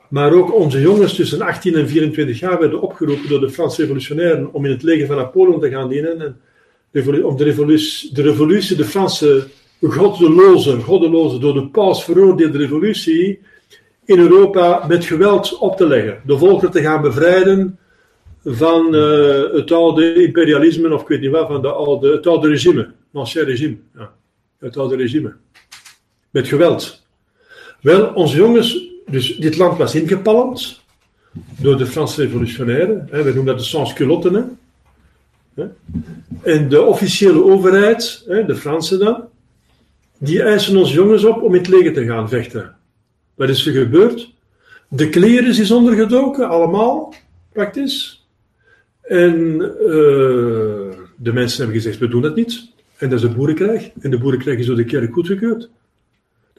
maar ook onze jongens tussen 18 en 24 jaar werden opgeroepen door de Franse revolutionairen om in het leger van Napoleon te gaan dienen. En om de revolutie, de revolutie, de Franse goddeloze, goddeloze, door de paus veroordeelde revolutie in Europa met geweld op te leggen. De volkeren te gaan bevrijden van uh, het oude imperialisme, of ik weet niet wat, van de oude, het oude regime, ancien regime. Het oude regime. Met geweld. Wel, onze jongens, dus dit land was ingepalmd door de Franse revolutionairen. Hè, we noemen dat de sans-culotten. En de officiële overheid, de Fransen dan, die eisen ons jongens op om in het leger te gaan vechten. Wat is er gebeurd? De kleren is ondergedoken, allemaal, praktisch. En uh, de mensen hebben gezegd, we doen dat niet. En dat is de boerenkrijg. En de boerenkrijg is door de kerk goedgekeurd.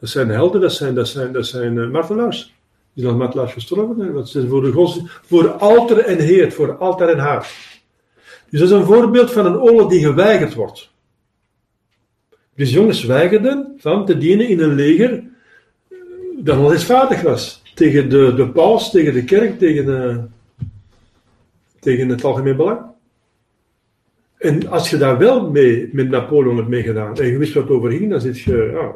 Dat zijn de helden, dat zijn, dat zijn, dat zijn uh, martelaars. Die zijn martelaars gestorven. Voor, de gods, voor alter en heer, voor altaar en haar. Dus dat is een voorbeeld van een oorlog die geweigerd wordt. Dus jongens weigerden van te dienen in een leger dat nog vaardig was. Tegen de, de paus, tegen de kerk, tegen, uh, tegen het algemeen belang. En als je daar wel mee, met Napoleon hebt meegedaan en je wist wat over ging, dan zit je, ja,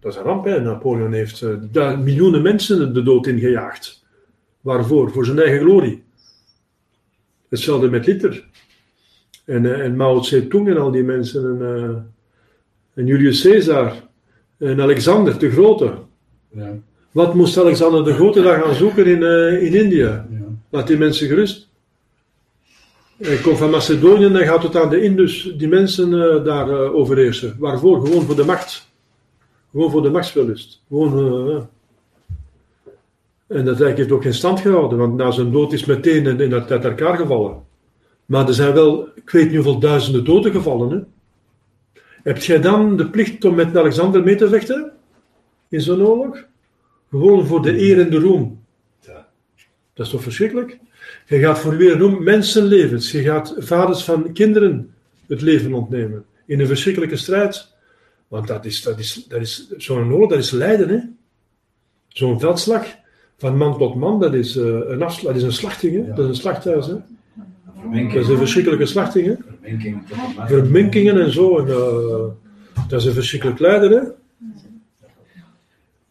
dat is een ramp. Hè. Napoleon heeft uh, miljoenen mensen de dood in gejaagd. Waarvoor? Voor zijn eigen glorie. Hetzelfde met Hitler. En, uh, en Mao Zedong en al die mensen. En, uh, en Julius Caesar. En Alexander de Grote. Ja. Wat moest Alexander de Grote daar gaan zoeken in, uh, in India? Ja. Laat die mensen gerust. Hij komt van Macedonië en gaat tot aan de Indus die mensen daar overheersen. Waarvoor? Gewoon voor de macht. Gewoon voor de machtsverlust. Gewoon. En dat heeft ook geen stand gehouden, want na zijn dood is meteen in, in dat uit elkaar gevallen. Maar er zijn wel, ik weet niet hoeveel duizenden doden gevallen. Hè? Heb jij dan de plicht om met Alexander mee te vechten? In zo'n oorlog? Gewoon voor de eer en de roem. Ja. Dat is toch verschrikkelijk? Je gaat voor weer roem mensenlevens. Je gaat vaders van kinderen het leven ontnemen. In een verschrikkelijke strijd. Want dat is, dat is, dat is, zo'n oorlog, dat is lijden. Hè? Zo'n veldslag van man tot man, dat is, uh, een, afslag, dat is een slachting. Hè? Dat is een slachthuis. Hè? Dat is een verschrikkelijke slachting, hè? Verminkingen en zo. En, uh, dat is een verschrikkelijk lijden, hè?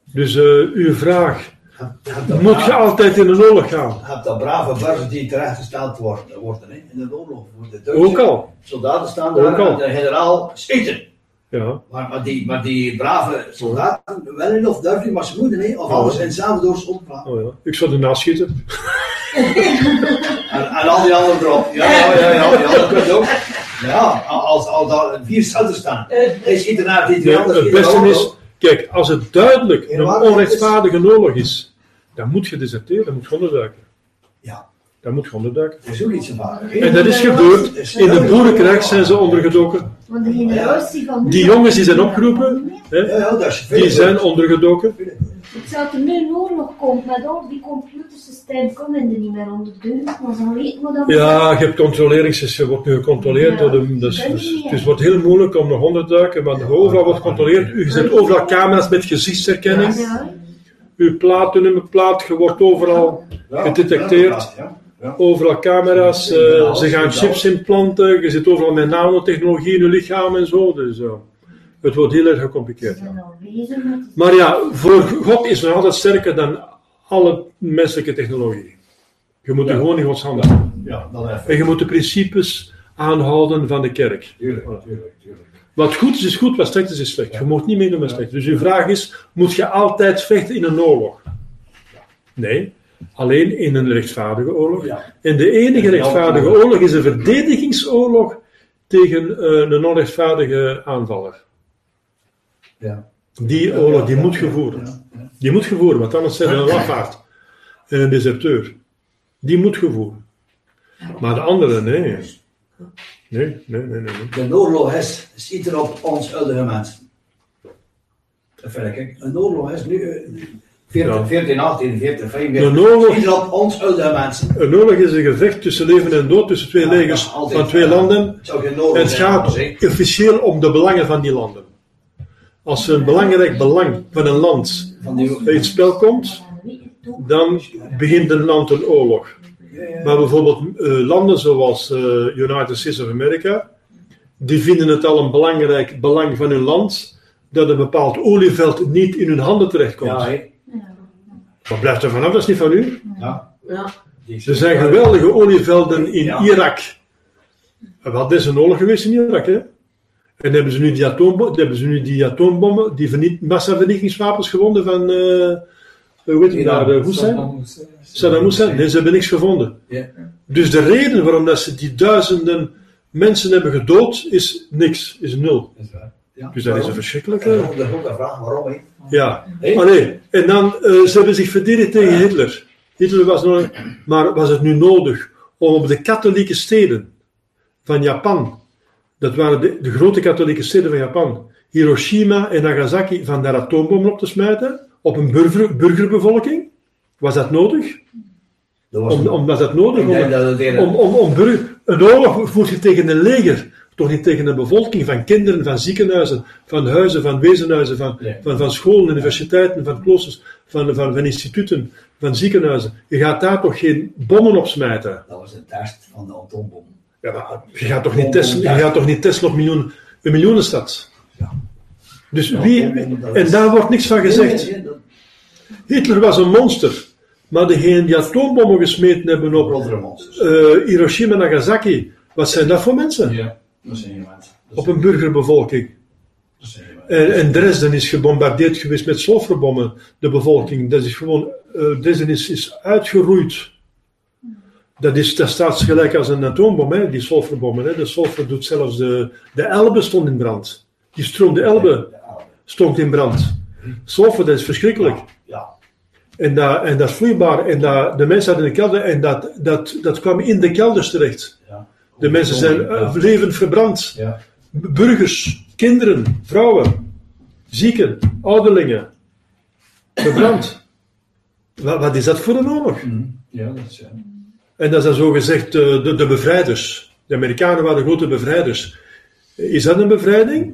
Dus uh, uw vraag. Moet je altijd in een oorlog gaan? Heb dat brave burgers die terechtgesteld worden, worden hè, in de oorlog. De Duitse Ook al. Soldaten staan daar en de generaal schieten. Ja. Maar, maar, die, maar die brave soldaten, wel in of durf maar ze moeten, hè, of oh. alles in zelf door ze Oh ja, ik zou ernaast schieten. en, en al die anderen erop. Ja, ja, ja, ja, ja dat kunt ook. Ja, als, als daar vier celden staan, hij schiet ernaar die twee Het beste is, kijk, als het duidelijk een onrechtvaardige oorlog is, dan moet je deserteren, dan moet je onderduiken. Ja. Dat moet je onderduiken. Dat is ook iets En dat is gebeurd. In de boerenkrijg zijn ze ondergedoken. Die jongens die zijn opgeroepen, hè, die zijn ondergedoken. zou er nu een oorlog komt met al die computersystemen, komen er niet meer onder de maar ze weten wat dat Ja, je hebt controleringssysteem, je wordt nu gecontroleerd door de, dus, dus, het wordt heel moeilijk om nog onder te duiken, maar overal wordt gecontroleerd. U zet overal camera's met gezichtsherkenning. Ja. Uw plaat, nummerplaat, je wordt overal gedetecteerd. Overal camera's, uh, ze gaan chips implanten, je zit overal met nanotechnologie in je lichaam en zo. Dus uh, het wordt heel erg gecompliceerd. Maar ja, voor God is nog altijd sterker dan alle menselijke technologie. Je moet ja. er gewoon in Gods handen Ja, dan even. En je moet de principes aanhouden van de kerk. Tuurlijk, tuurlijk, tuurlijk. Wat goed is, is goed, wat slecht is, is slecht. Je moet niet meedoen met slecht. Dus uw vraag is, moet je altijd vechten in een oorlog? Nee, alleen in een rechtvaardige oorlog. En de enige rechtvaardige oorlog is een verdedigingsoorlog tegen uh, een onrechtvaardige aanvaller. Ja. Die oorlog, die moet gevoerd. Die moet gevoerd, want anders zijn we een lafaard en een deserteur. Die moet gevoerd. Maar de andere, nee. Nee, nee, nee, nee. De oorlog is, ziet er op ons. Kijk, een oorlog is nu 14, 14, 18, 14, 45. Een oorlog, ons oude mensen. Een oorlog is een gevecht tussen leven en dood, tussen twee legers van twee landen. En het gaat officieel om de belangen van die landen. Als een belangrijk belang van een land bij het spel komt, dan begint een land een oorlog. Maar bijvoorbeeld uh, landen zoals uh, United States of America, die vinden het al een belangrijk belang van hun land dat een bepaald olieveld niet in hun handen terechtkomt. Ja, Wat blijft er vanaf? Dat is niet van u. Ja. ja. Er zijn geweldige olievelden in Irak. Wat is een oorlog geweest in Irak, hè? En hebben ze nu die, atoombom, hebben ze nu die atoombommen, die verniet, massavernietigingswapens gewonnen van, uh, hoe heet het daar, Hussein? Saddam Hussein. Nee, ze hebben niks gevonden. Ja. Dus de reden waarom dat ze die duizenden mensen hebben gedood, is niks, is nul. Ja. Dus dat is een verschrikkelijke... Is ook de vraag waarom, hè? Ja. Nee, en dan, uh, ze hebben zich verdedigd tegen Hitler. Hitler was nog... Maar was het nu nodig om op de katholieke steden van Japan dat waren de, de, grote katholieke steden van Japan. Hiroshima en Nagasaki van daar atoombommen op te smijten op een burger, burgerbevolking. Was dat nodig? Dat was, om, om, was dat nodig? Om, om, om, om burger, een oorlog voert je tegen een leger, toch niet tegen een bevolking van kinderen, van ziekenhuizen, van huizen, van wezenhuizen, van, van, van scholen, universiteiten, van kloosters, van, van, van instituten, van ziekenhuizen. Je gaat daar toch geen bommen op smijten? Dat was de test van de atoombom. Ja, je gaat toch niet testen, je gaat toch niet testen op miljoen, een miljoenenstad? Ja. Dus wie, en daar wordt niks van gezegd. Hitler was een monster. Maar degenen die atoombommen gesmeten hebben op uh, Hiroshima en Nagasaki, wat zijn dat voor mensen? Ja, dat. Op een burgerbevolking. En, en, Dresden is gebombardeerd geweest met sulfurbommen, de bevolking. Dat is gewoon, uh, Dresden is, is uitgeroeid. Dat, is, dat staat gelijk als een atoombom, hè, die sulfurbommen. Hè. De sulfur doet zelfs de, de Elbe stond in brand. Die stroom, de Elbe, stond in brand. Sulfur, dat is verschrikkelijk. Ja. En, dat, en dat is vloeibaar. En dat, de mensen hadden in de kelder en dat, dat, dat kwam in de kelders terecht. De mensen zijn ja. levend verbrand. Ja. Burgers, kinderen, vrouwen, zieken, ouderlingen. Verbrand. wat, wat, is dat voor een oorlog? Mm. Ja, dat is ja. En dat zijn zogezegd de, de, de bevrijders. De Amerikanen waren de grote bevrijders. Is dat een bevrijding?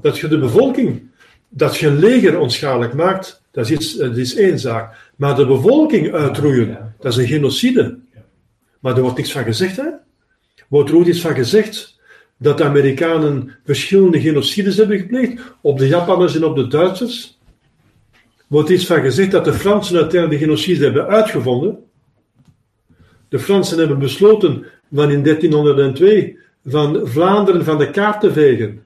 Dat je de bevolking, dat je een leger onschadelijk maakt, dat is, dat is één zaak. Maar de bevolking uitroeien, dat is een genocide. Maar er wordt niks van gezegd, hè? Wordt er ook iets van gezegd dat de Amerikanen verschillende genocides hebben gepleegd op de Japanners en op de Duitsers? Wordt iets van gezegd dat de Fransen uiteindelijk de genocide hebben uitgevonden? De Fransen hebben besloten van in 1302 van Vlaanderen van de kaart te vegen.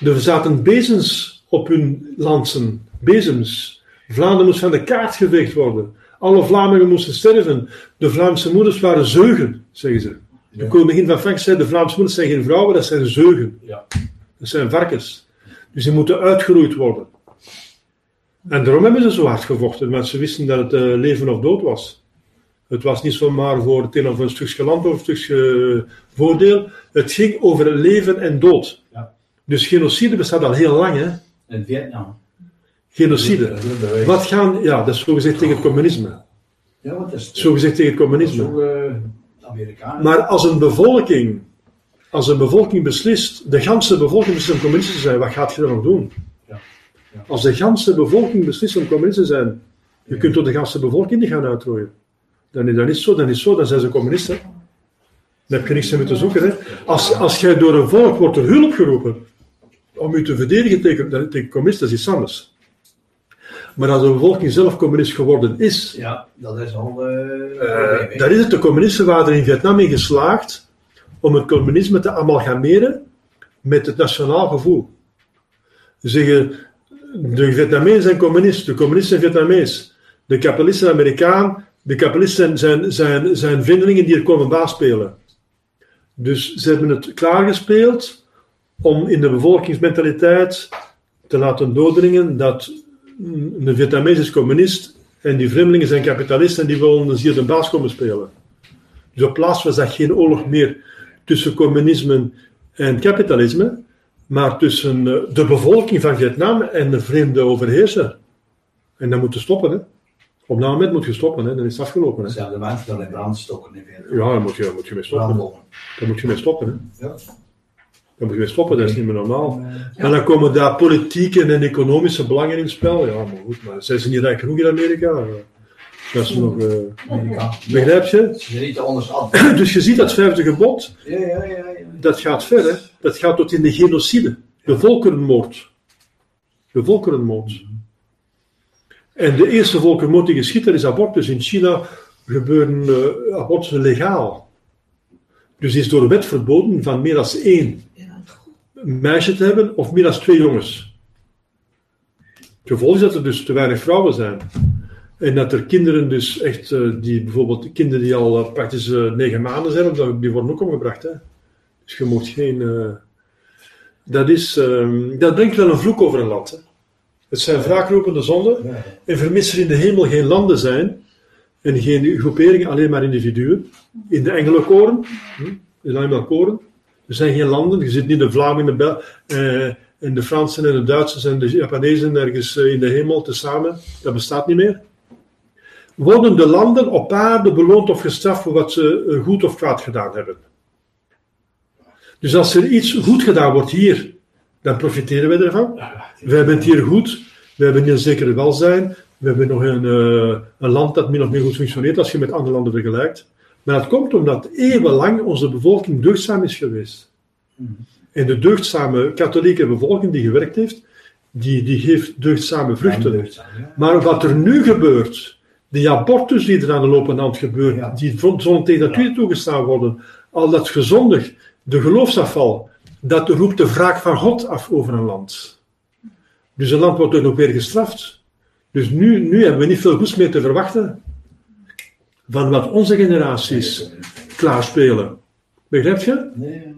Er zaten bezems op hun lansen, bezems. Vlaanderen moest van de kaart geveegd worden. Alle Vlamingen moesten sterven. De Vlaamse moeders waren zeugen, zeggen ze. De koningin van Frankrijk zei, de Vlaamse moeders zijn geen vrouwen, dat zijn zeugen. Ja. Dat zijn varkens. Dus die moeten uitgeroeid worden. En daarom hebben ze zo hard gevochten, want ze wisten dat het uh, leven of dood was. Het was niet zomaar voor het een of een stukje land of een stukje voordeel. Het ging over leven en dood. Ja. Dus genocide bestaat al heel lang, hè? In Vietnam. Genocide. Wat gaan, ja, dat is zogezegd tegen het communisme. Ja, wat is het? Zogezegd tegen het communisme. Zo, uh, Amerikanen. Maar als een bevolking, als een bevolking beslist, de ganse bevolking beslist om communist te zijn, wat gaat je dan nog doen? Ja. Ja. Als de ganse bevolking beslist om communist te zijn, je kunt door de ganse bevolking niet gaan uitrooien. Dan is dat niet zo, dan is zo, dan zijn ze communisten. Dan heb je niks meer te zoeken. Hè. Als, als jij door een volk wordt er hulp geroepen om je te verdedigen tegen, tegen communisten, dat is iets anders. Maar als de bevolking zelf communist geworden is, ja, dat is al. Uh, dan is het de communisten waren er in Vietnam in geslaagd om het communisme te amalgameren met het nationaal gevoel. Ze zeggen, de Vietnamezen zijn communisten, de communisten zijn Vietnamees. De kapitalisten zijn Amerikaan, de kapitalisten zijn, zijn, zijn vindelingen die er komen baas Dus ze hebben het klaargespeeld om in de bevolkingsmentaliteit te laten doordringen dat een Vietnamees is communist en die vreemdelingen zijn kapitalisten en die willen dus hier de baas komen spelen. Dus op plaats was dat geen oorlog meer tussen communisme en kapitalisme, maar tussen eh, de bevolking van Vietnam en de vreemde overheerser. En dat moet je stoppen, hè. Op dat moment moet je stoppen, hè. dan is het afgelopen. Hè. Zelfde mensen dan in brand stokken. Ja, daar moet je, moet je mee stoppen. Daar moet je mee stoppen. Hè. Ja. Daar moet je mee stoppen, dat is niet meer normaal. En dan komen daar politieke en economische belangen in spel. Ja, maar goed, maar zijn ze niet rijk genoeg in Amerika? Dat is nog. Uh, begrijp je? dus je ziet dat vijfde gebod. Ja, ja, ja, dat gaat ver, hè? Dat gaat tot in de genocide, de volkerenmoord. De volkerenmoord. En de eerste volkerenmoord die geschiet, dat is abortus. In China gebeuren uh, abortussen legaal. Dus is door de wet verboden van meer dan één meisje te hebben of meer dan twee jongens. Het gevolg is dat er dus te weinig vrouwen zijn. En dat er kinderen dus echt, uh, die bijvoorbeeld kinderen die al uh, praktisch uh, negen maanden zijn, die worden ook omgebracht. Hè? Dus je mocht geen. dat, is, ehm, dat brengt wel een vloek over een land. Hè? Het zijn wraakropende zonden. En vermissen in de hemel geen landen zijn. En geen groeperingen, alleen maar individuen. In de engelenkoren. Hm, in de koren. Er zijn geen landen. Je zit niet de Vlamingen, de, en de Fransen en de Duitsers en de Japanezen ergens in de hemel tezamen. Dat bestaat niet meer worden de landen op aarde beloond of gestraft voor wat ze eh, goed of kwaad gedaan hebben. Dus als er iets goed gedaan wordt hier, dan profiteren wij ervan. We hebben het hier goed, we hebben hier een zekere welzijn, we hebben nog een, uh, een land dat min of meer goed functioneert als je met andere landen vergelijkt. Maar dat komt omdat eeuwenlang onze bevolking deugdzaam is geweest. En de deugdzame katholieke bevolking die gewerkt heeft, die, die geeft deugdzame vruchten. Maar wat er nu gebeurt, die abortus die er aan de lopende hand gebeurt, die zonder tegen natuur toegestaan worden, al dat gezondig, de geloofsafval, dat roept de wraak van God af over een land. Dus een land wordt ook weer gestraft. Dus nu, nu hebben we niet veel goeds meer te verwachten van wat onze generaties klaarspelen. Begrijp je? Nee.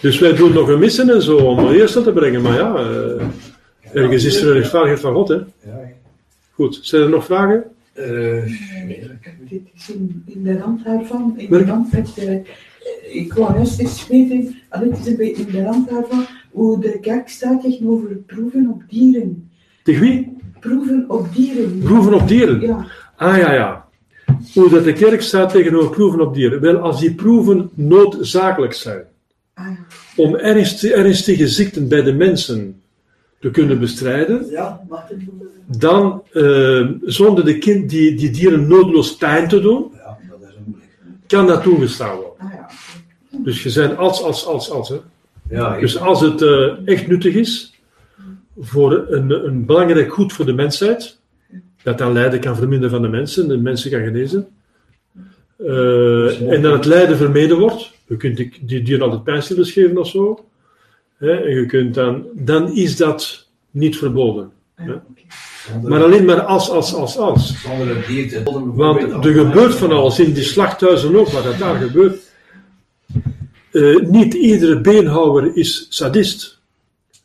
Dus wij doen nog een missen en zo om eerst te brengen, maar ja, uh, ergens is er een rechtvaardigheid van God, hè? Goed, zijn er nog vragen? Uh, dit is in, in, de rand daarvan, in de rand met, uh, ik wou juist eens weten, dit is een beetje in de rand daarvan, hoe de kerk staat tegenover proeven op dieren. Tegen wie? Proeven op dieren. Proeven op dieren? Ja. Ah ja, ja. Hoe dat de kerk staat tegenover proeven op dieren. Wel, als die proeven noodzakelijk zijn. Ah, ja. Om ernstige ziekten bij de mensen te kunnen bestrijden, ja, dan uh, zonder de kind, die, die dieren noodloos pijn te doen, ja, dat is kan dat toegestaan worden. Ah, ja. Dus je zijn als, als, als, als. Hè. Ja, dus als het uh, echt nuttig is voor een, een belangrijk goed voor de mensheid, dat dan lijden kan verminderen van de mensen, de mensen kan genezen, uh, en dat het lijden vermeden wordt, je kunt die, die dieren altijd pijnstillers geven of zo, hè, en je kunt dan, dan is dat niet verboden. Maar alleen maar als, als, als, als. Want er gebeurt van alles in die slachthuizen ook, wat dat daar gebeurt. Uh, niet iedere beenhouwer is sadist.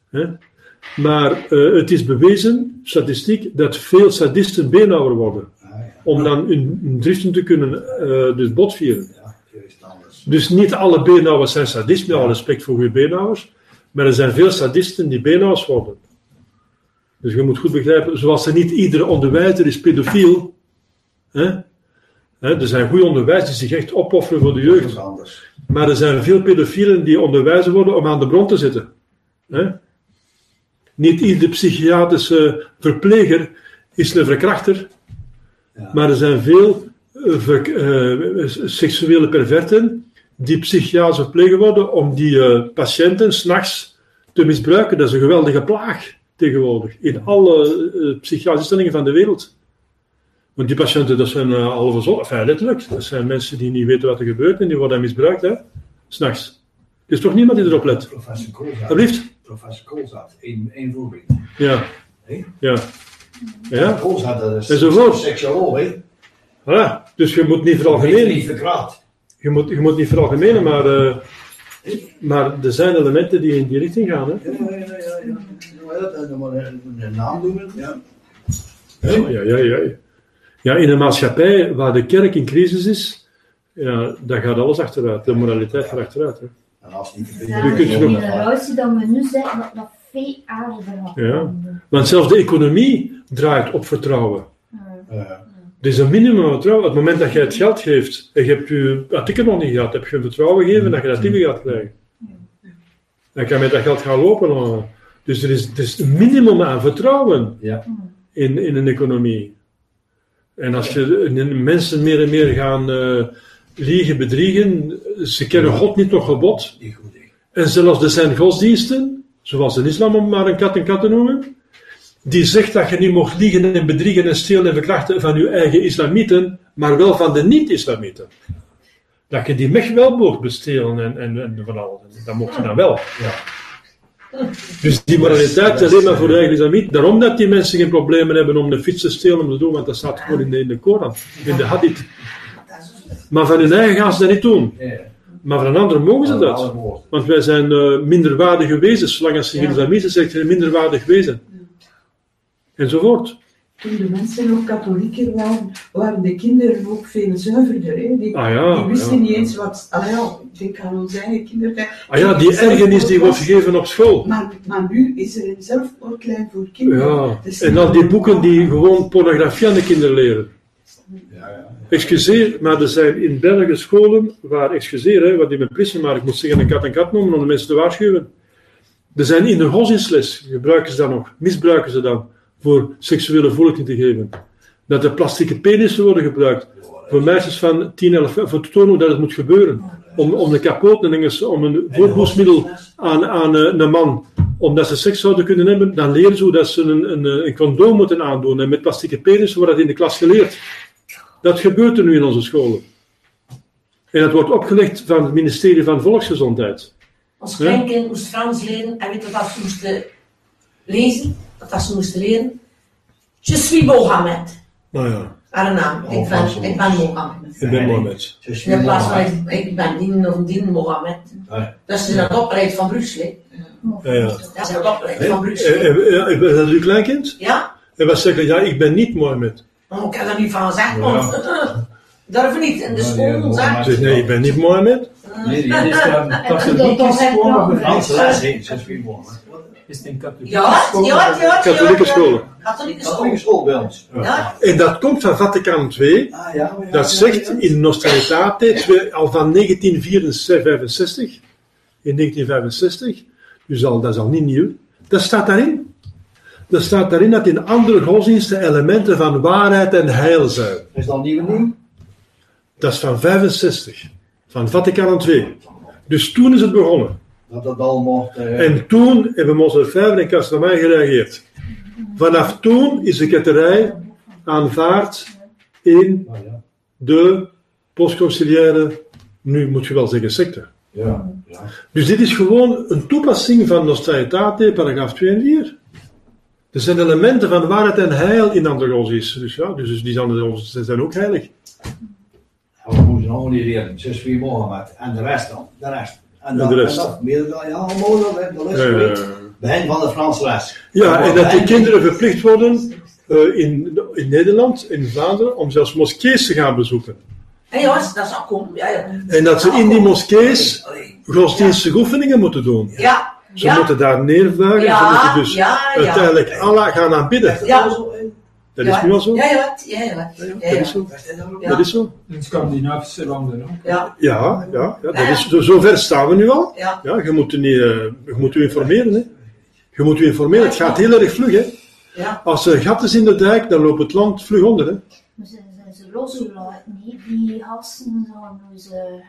Hè? Maar uh, het is bewezen, statistiek, dat veel sadisten beenhouwer worden. Om dan hun, driften te kunnen uh, dus botvieren. Dus niet alle beenhouwers zijn sadist, met alle respect voor goede beenhouwers. Maar er zijn veel sadisten die beenhouwers worden. Dus je moet goed begrijpen, zoals er niet iedere onderwijzer is pedofiel. Hè? Hè, er zijn goede onderwijzers die zich echt opofferen voor de jeugd. Maar er zijn veel pedofielen die onderwijzer worden om aan de bron te zitten. Hè? Niet iedere psychiatrische verpleger is een verkrachter. Ja. Maar er zijn veel uh, seksuele perverten die psychiatrische verpleger worden om die uh, patiënten s'nachts te misbruiken. Dat is een geweldige plaag tegenwoordig. In alle psychiatrische instellingen van de wereld. Want die patiënten, dat zijn halve zon, enfin letterlijk. Dat zijn mensen die niet weten wat er gebeurt en die worden misbruikt, hè. S'nachts. Er is toch niemand die erop let? Professor Koolzaad. Alsjeblieft? Professor Koolzaad, één, één voorbeeld. Ja. Ja. Ja. Koolzaad, dat is Enzovoort. seksuoloog, hè? Dus je moet niet Niet veralgemenen. verkraat. Je moet, je moet niet veralgemenen, maar, eh, maar er zijn elementen die in die richting gaan. Hè? Ja, ja, ja, ja. een een naam noemen, ja. Ja, ja, ja, ja. Ja, in een maatschappij waar de kerk in crisis is, ja, dan gaat alles achteruit. De moraliteit gaat achteruit. Hè. En als niet te Ja, Je de je nog- generatie dat we nu zeggen, dat dat veel aardiger. Ja. Want zelfs de economie draait op vertrouwen. Ja. Er is een minimum vertrouwen. Op het moment dat je het geld geeft en je hebt je artikel nog niet gehad, heb je een vertrouwen gegeven dat je dat artikel gaat krijgen. Dan kan je met dat geld gaan lopen. Dus er is, er is een minimum aan vertrouwen Ja. in, in een economie. En als je en mensen meer en meer gaan eh, liegen, bedriegen, ze kennen God niet nog gebod. En zelfs er zijn godsdiensten, zoals de islam om maar een kat en kat te noemen, die zegt dat je niet mocht liegen en bedriegen en stelen en verkrachten van je eigen islamieten, maar wel van de niet-islamieten. Dat je die mech wel mocht bestelen en, en, en van alles. Dat mocht je dan wel. Dus die moraliteit alleen maar voor de eigen islamiet. Daarom dat die mensen geen problemen hebben om de fiets te stelen om te doen, want dat staat gewoon in de, in de Koran, in de hadith. Maar van hun eigen gaan ze dat niet doen. Maar van een ander mogen ze dat. Want wij zijn eh, minderwaardige wezens, zolang als je geen islamieten zegt, zijn minderwaardig wezen. Enzovoort. Toen de mensen nog katholieker waren, waren de kinderen ook veel zuiverder. Hè? Die, Ah ja, die wisten ja. niet eens wat... Allee, ja, ik denk aan onze eigen kinderen. Ah ja, die ergernis die wordt gegeven op school. Maar, maar nu is er een zelfmoordlijn voor kinderen. Ja, Dus en dan die boeken die gewoon pornografie aan de kinderen leren. Ja, ja. Excuseer, maar er zijn in België scholen waar, excuseer, hè, wat ik met plissen, maar ik moet zeggen een kat en kat noemen om de mensen te waarschuwen. Er zijn in de godsdienstles, gebruiken ze dat nog, misbruiken ze dan voor seksuele voorlichting te geven. Dat er plastieke penissen worden gebruikt voor meisjes van 10, 11, voor te tonen hoe dat het moet gebeuren. Om, om de Engels, om een voorboedsmiddel aan, aan eh, een man, omdat ze seks zouden kunnen hebben, dan leren ze hoe dat ze een, een, een condoom moeten aandoen. En met plastieke penissen wordt dat in de klas geleerd. Dat gebeurt er nu in onze scholen. En dat wordt opgelegd van het ministerie van Volksgezondheid. Ons Ja. kleinkind moest Frans leren en weet je wat ze moesten lezen? Wat ze moesten leren? Je suis Mohammed. Nou ja, Haar naam. Oh, Ik ben, ik ben Mohammed. ik ben Mohammed. In plaats van ik, ben Dien of Dien Mohammed. Ja. Dat is dat opgeleid van Brussel. Ja, ja. Dat is dat opgeleid van Eh, Brussel. eh, eh, Is dat uw kleinkind? Ja? En wat zeggen, ja, ik ben niet Mohammed. Maar ik heb er niet van gezegd, want durf niet in de Ja, school ja, nee, ik ben niet Mohammed. Nee, die is katholieke school. Franse les, woorden. Is het een katholieke Ja, school ja, ja, ja. Katholieke scholen. Katholieke Katholieke school. school bij ons. Ja. En dat komt van Vaticaan II. Ah, ja, ja, Dat ja, zegt ja. in Nostra Aetate, twee- al van 1965, in 1965, dus al, dat is al niet nieuw, dat staat daarin. Dat staat daarin dat in andere godsdiensten elementen van waarheid en heil zijn. Is dat nieuw nieuw? Dat is van 65, van Vaticaan II. Dus toen is het begonnen. Dat dat al mocht. eh, En toen hebben onze Vijver en Kastamai gereageerd. Vanaf toen is de ketterij aanvaard in ah, ja. de postconciliaire, nu moet je wel zeggen secte. Ja, ja. Dus dit is gewoon een toepassing van Nostra Aetate, paragraaf 2 en 4. Er zijn elementen van waarheid en heil in andere godsdiensten. Dus ja, dus die zijn ook heilig. Ja, we moeten nog niet leren. Zes vier Mohammed. En de rest dan. De rest. En, En de rest. En dat, meer dan, ja, allemaal dat, de geweest. Begin van de Franse les. ja, en dat die kinderen verplicht worden eh, in, in Nederland, in Vlaanderen, om zelfs moskees te gaan bezoeken. Hé jongens, dat zal komen. Ja, ja. En dat ze in die moskees godsdienstige oefeningen moeten doen. Ja, Ze ja. moeten daar neervuigen, Ja, ze moeten dus ja, ja. uiteindelijk Allah gaan aanbidden. Ja. Dat is nu al zo. Ja, ja, ja, Dat is zo. Ja. Dat is zo. In Scandinavische landen ook. Ja, Ja, ja, ja dat is, zo, zover staan we nu al. ja. Ja, je moet, u niet, eh, je moet u informeren. Hè. Je moet u informeren. Het gaat heel erg vlug. Hè. ja. Als er gat is in de dijk, dan loopt het land vlug onder. Hè. Maar zijn, zijn ze losgelaten? Die gasten zijn,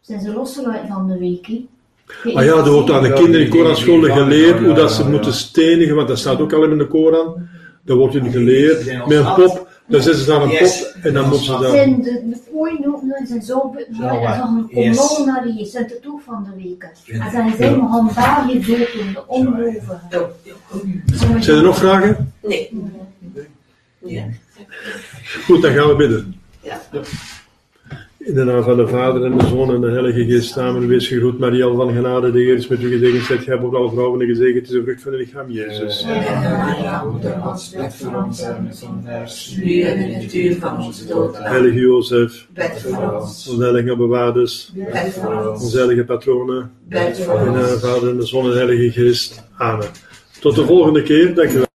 zijn ze losgelaten van de week, hè? Maar ja, er wordt aan de kinderen in die- die- Koranscholen die- geleerd hoe dat ze moeten stenigen, want dat staat ook al in de Koran. Dan wordt hun geleerd met een pop. Dan zitten ze daar een pop en dan moeten ze daar. Zijn de, de ook nog zijn zo en zeggen kom naar hier, zijn het ook van de week. En dan zijn we gaan daar hier dood de ongelovigen. Zijn er nog vragen? Nee. Goed, dan gaan we bidden. Ja. In de naam van de Vader en de Zoon en de Heilige Geest samen wees gegroet Maria van genade, de Heer is met u gezegend, zijt gij boven alle vrouwen en gezegend is de vrucht van uw lichaam, Jezus. Maria, moeder Gods, bid voor ons arme zondaars, Nu en in het uur van onze dood. Heilige Jozef, voor ons. onze heilige bewaarders, Bid voor ons. onze heilige patronen, in de naam van de Vader en de Zoon en de Heilige Geest. Amen. Tot de volgende keer, dankjewel.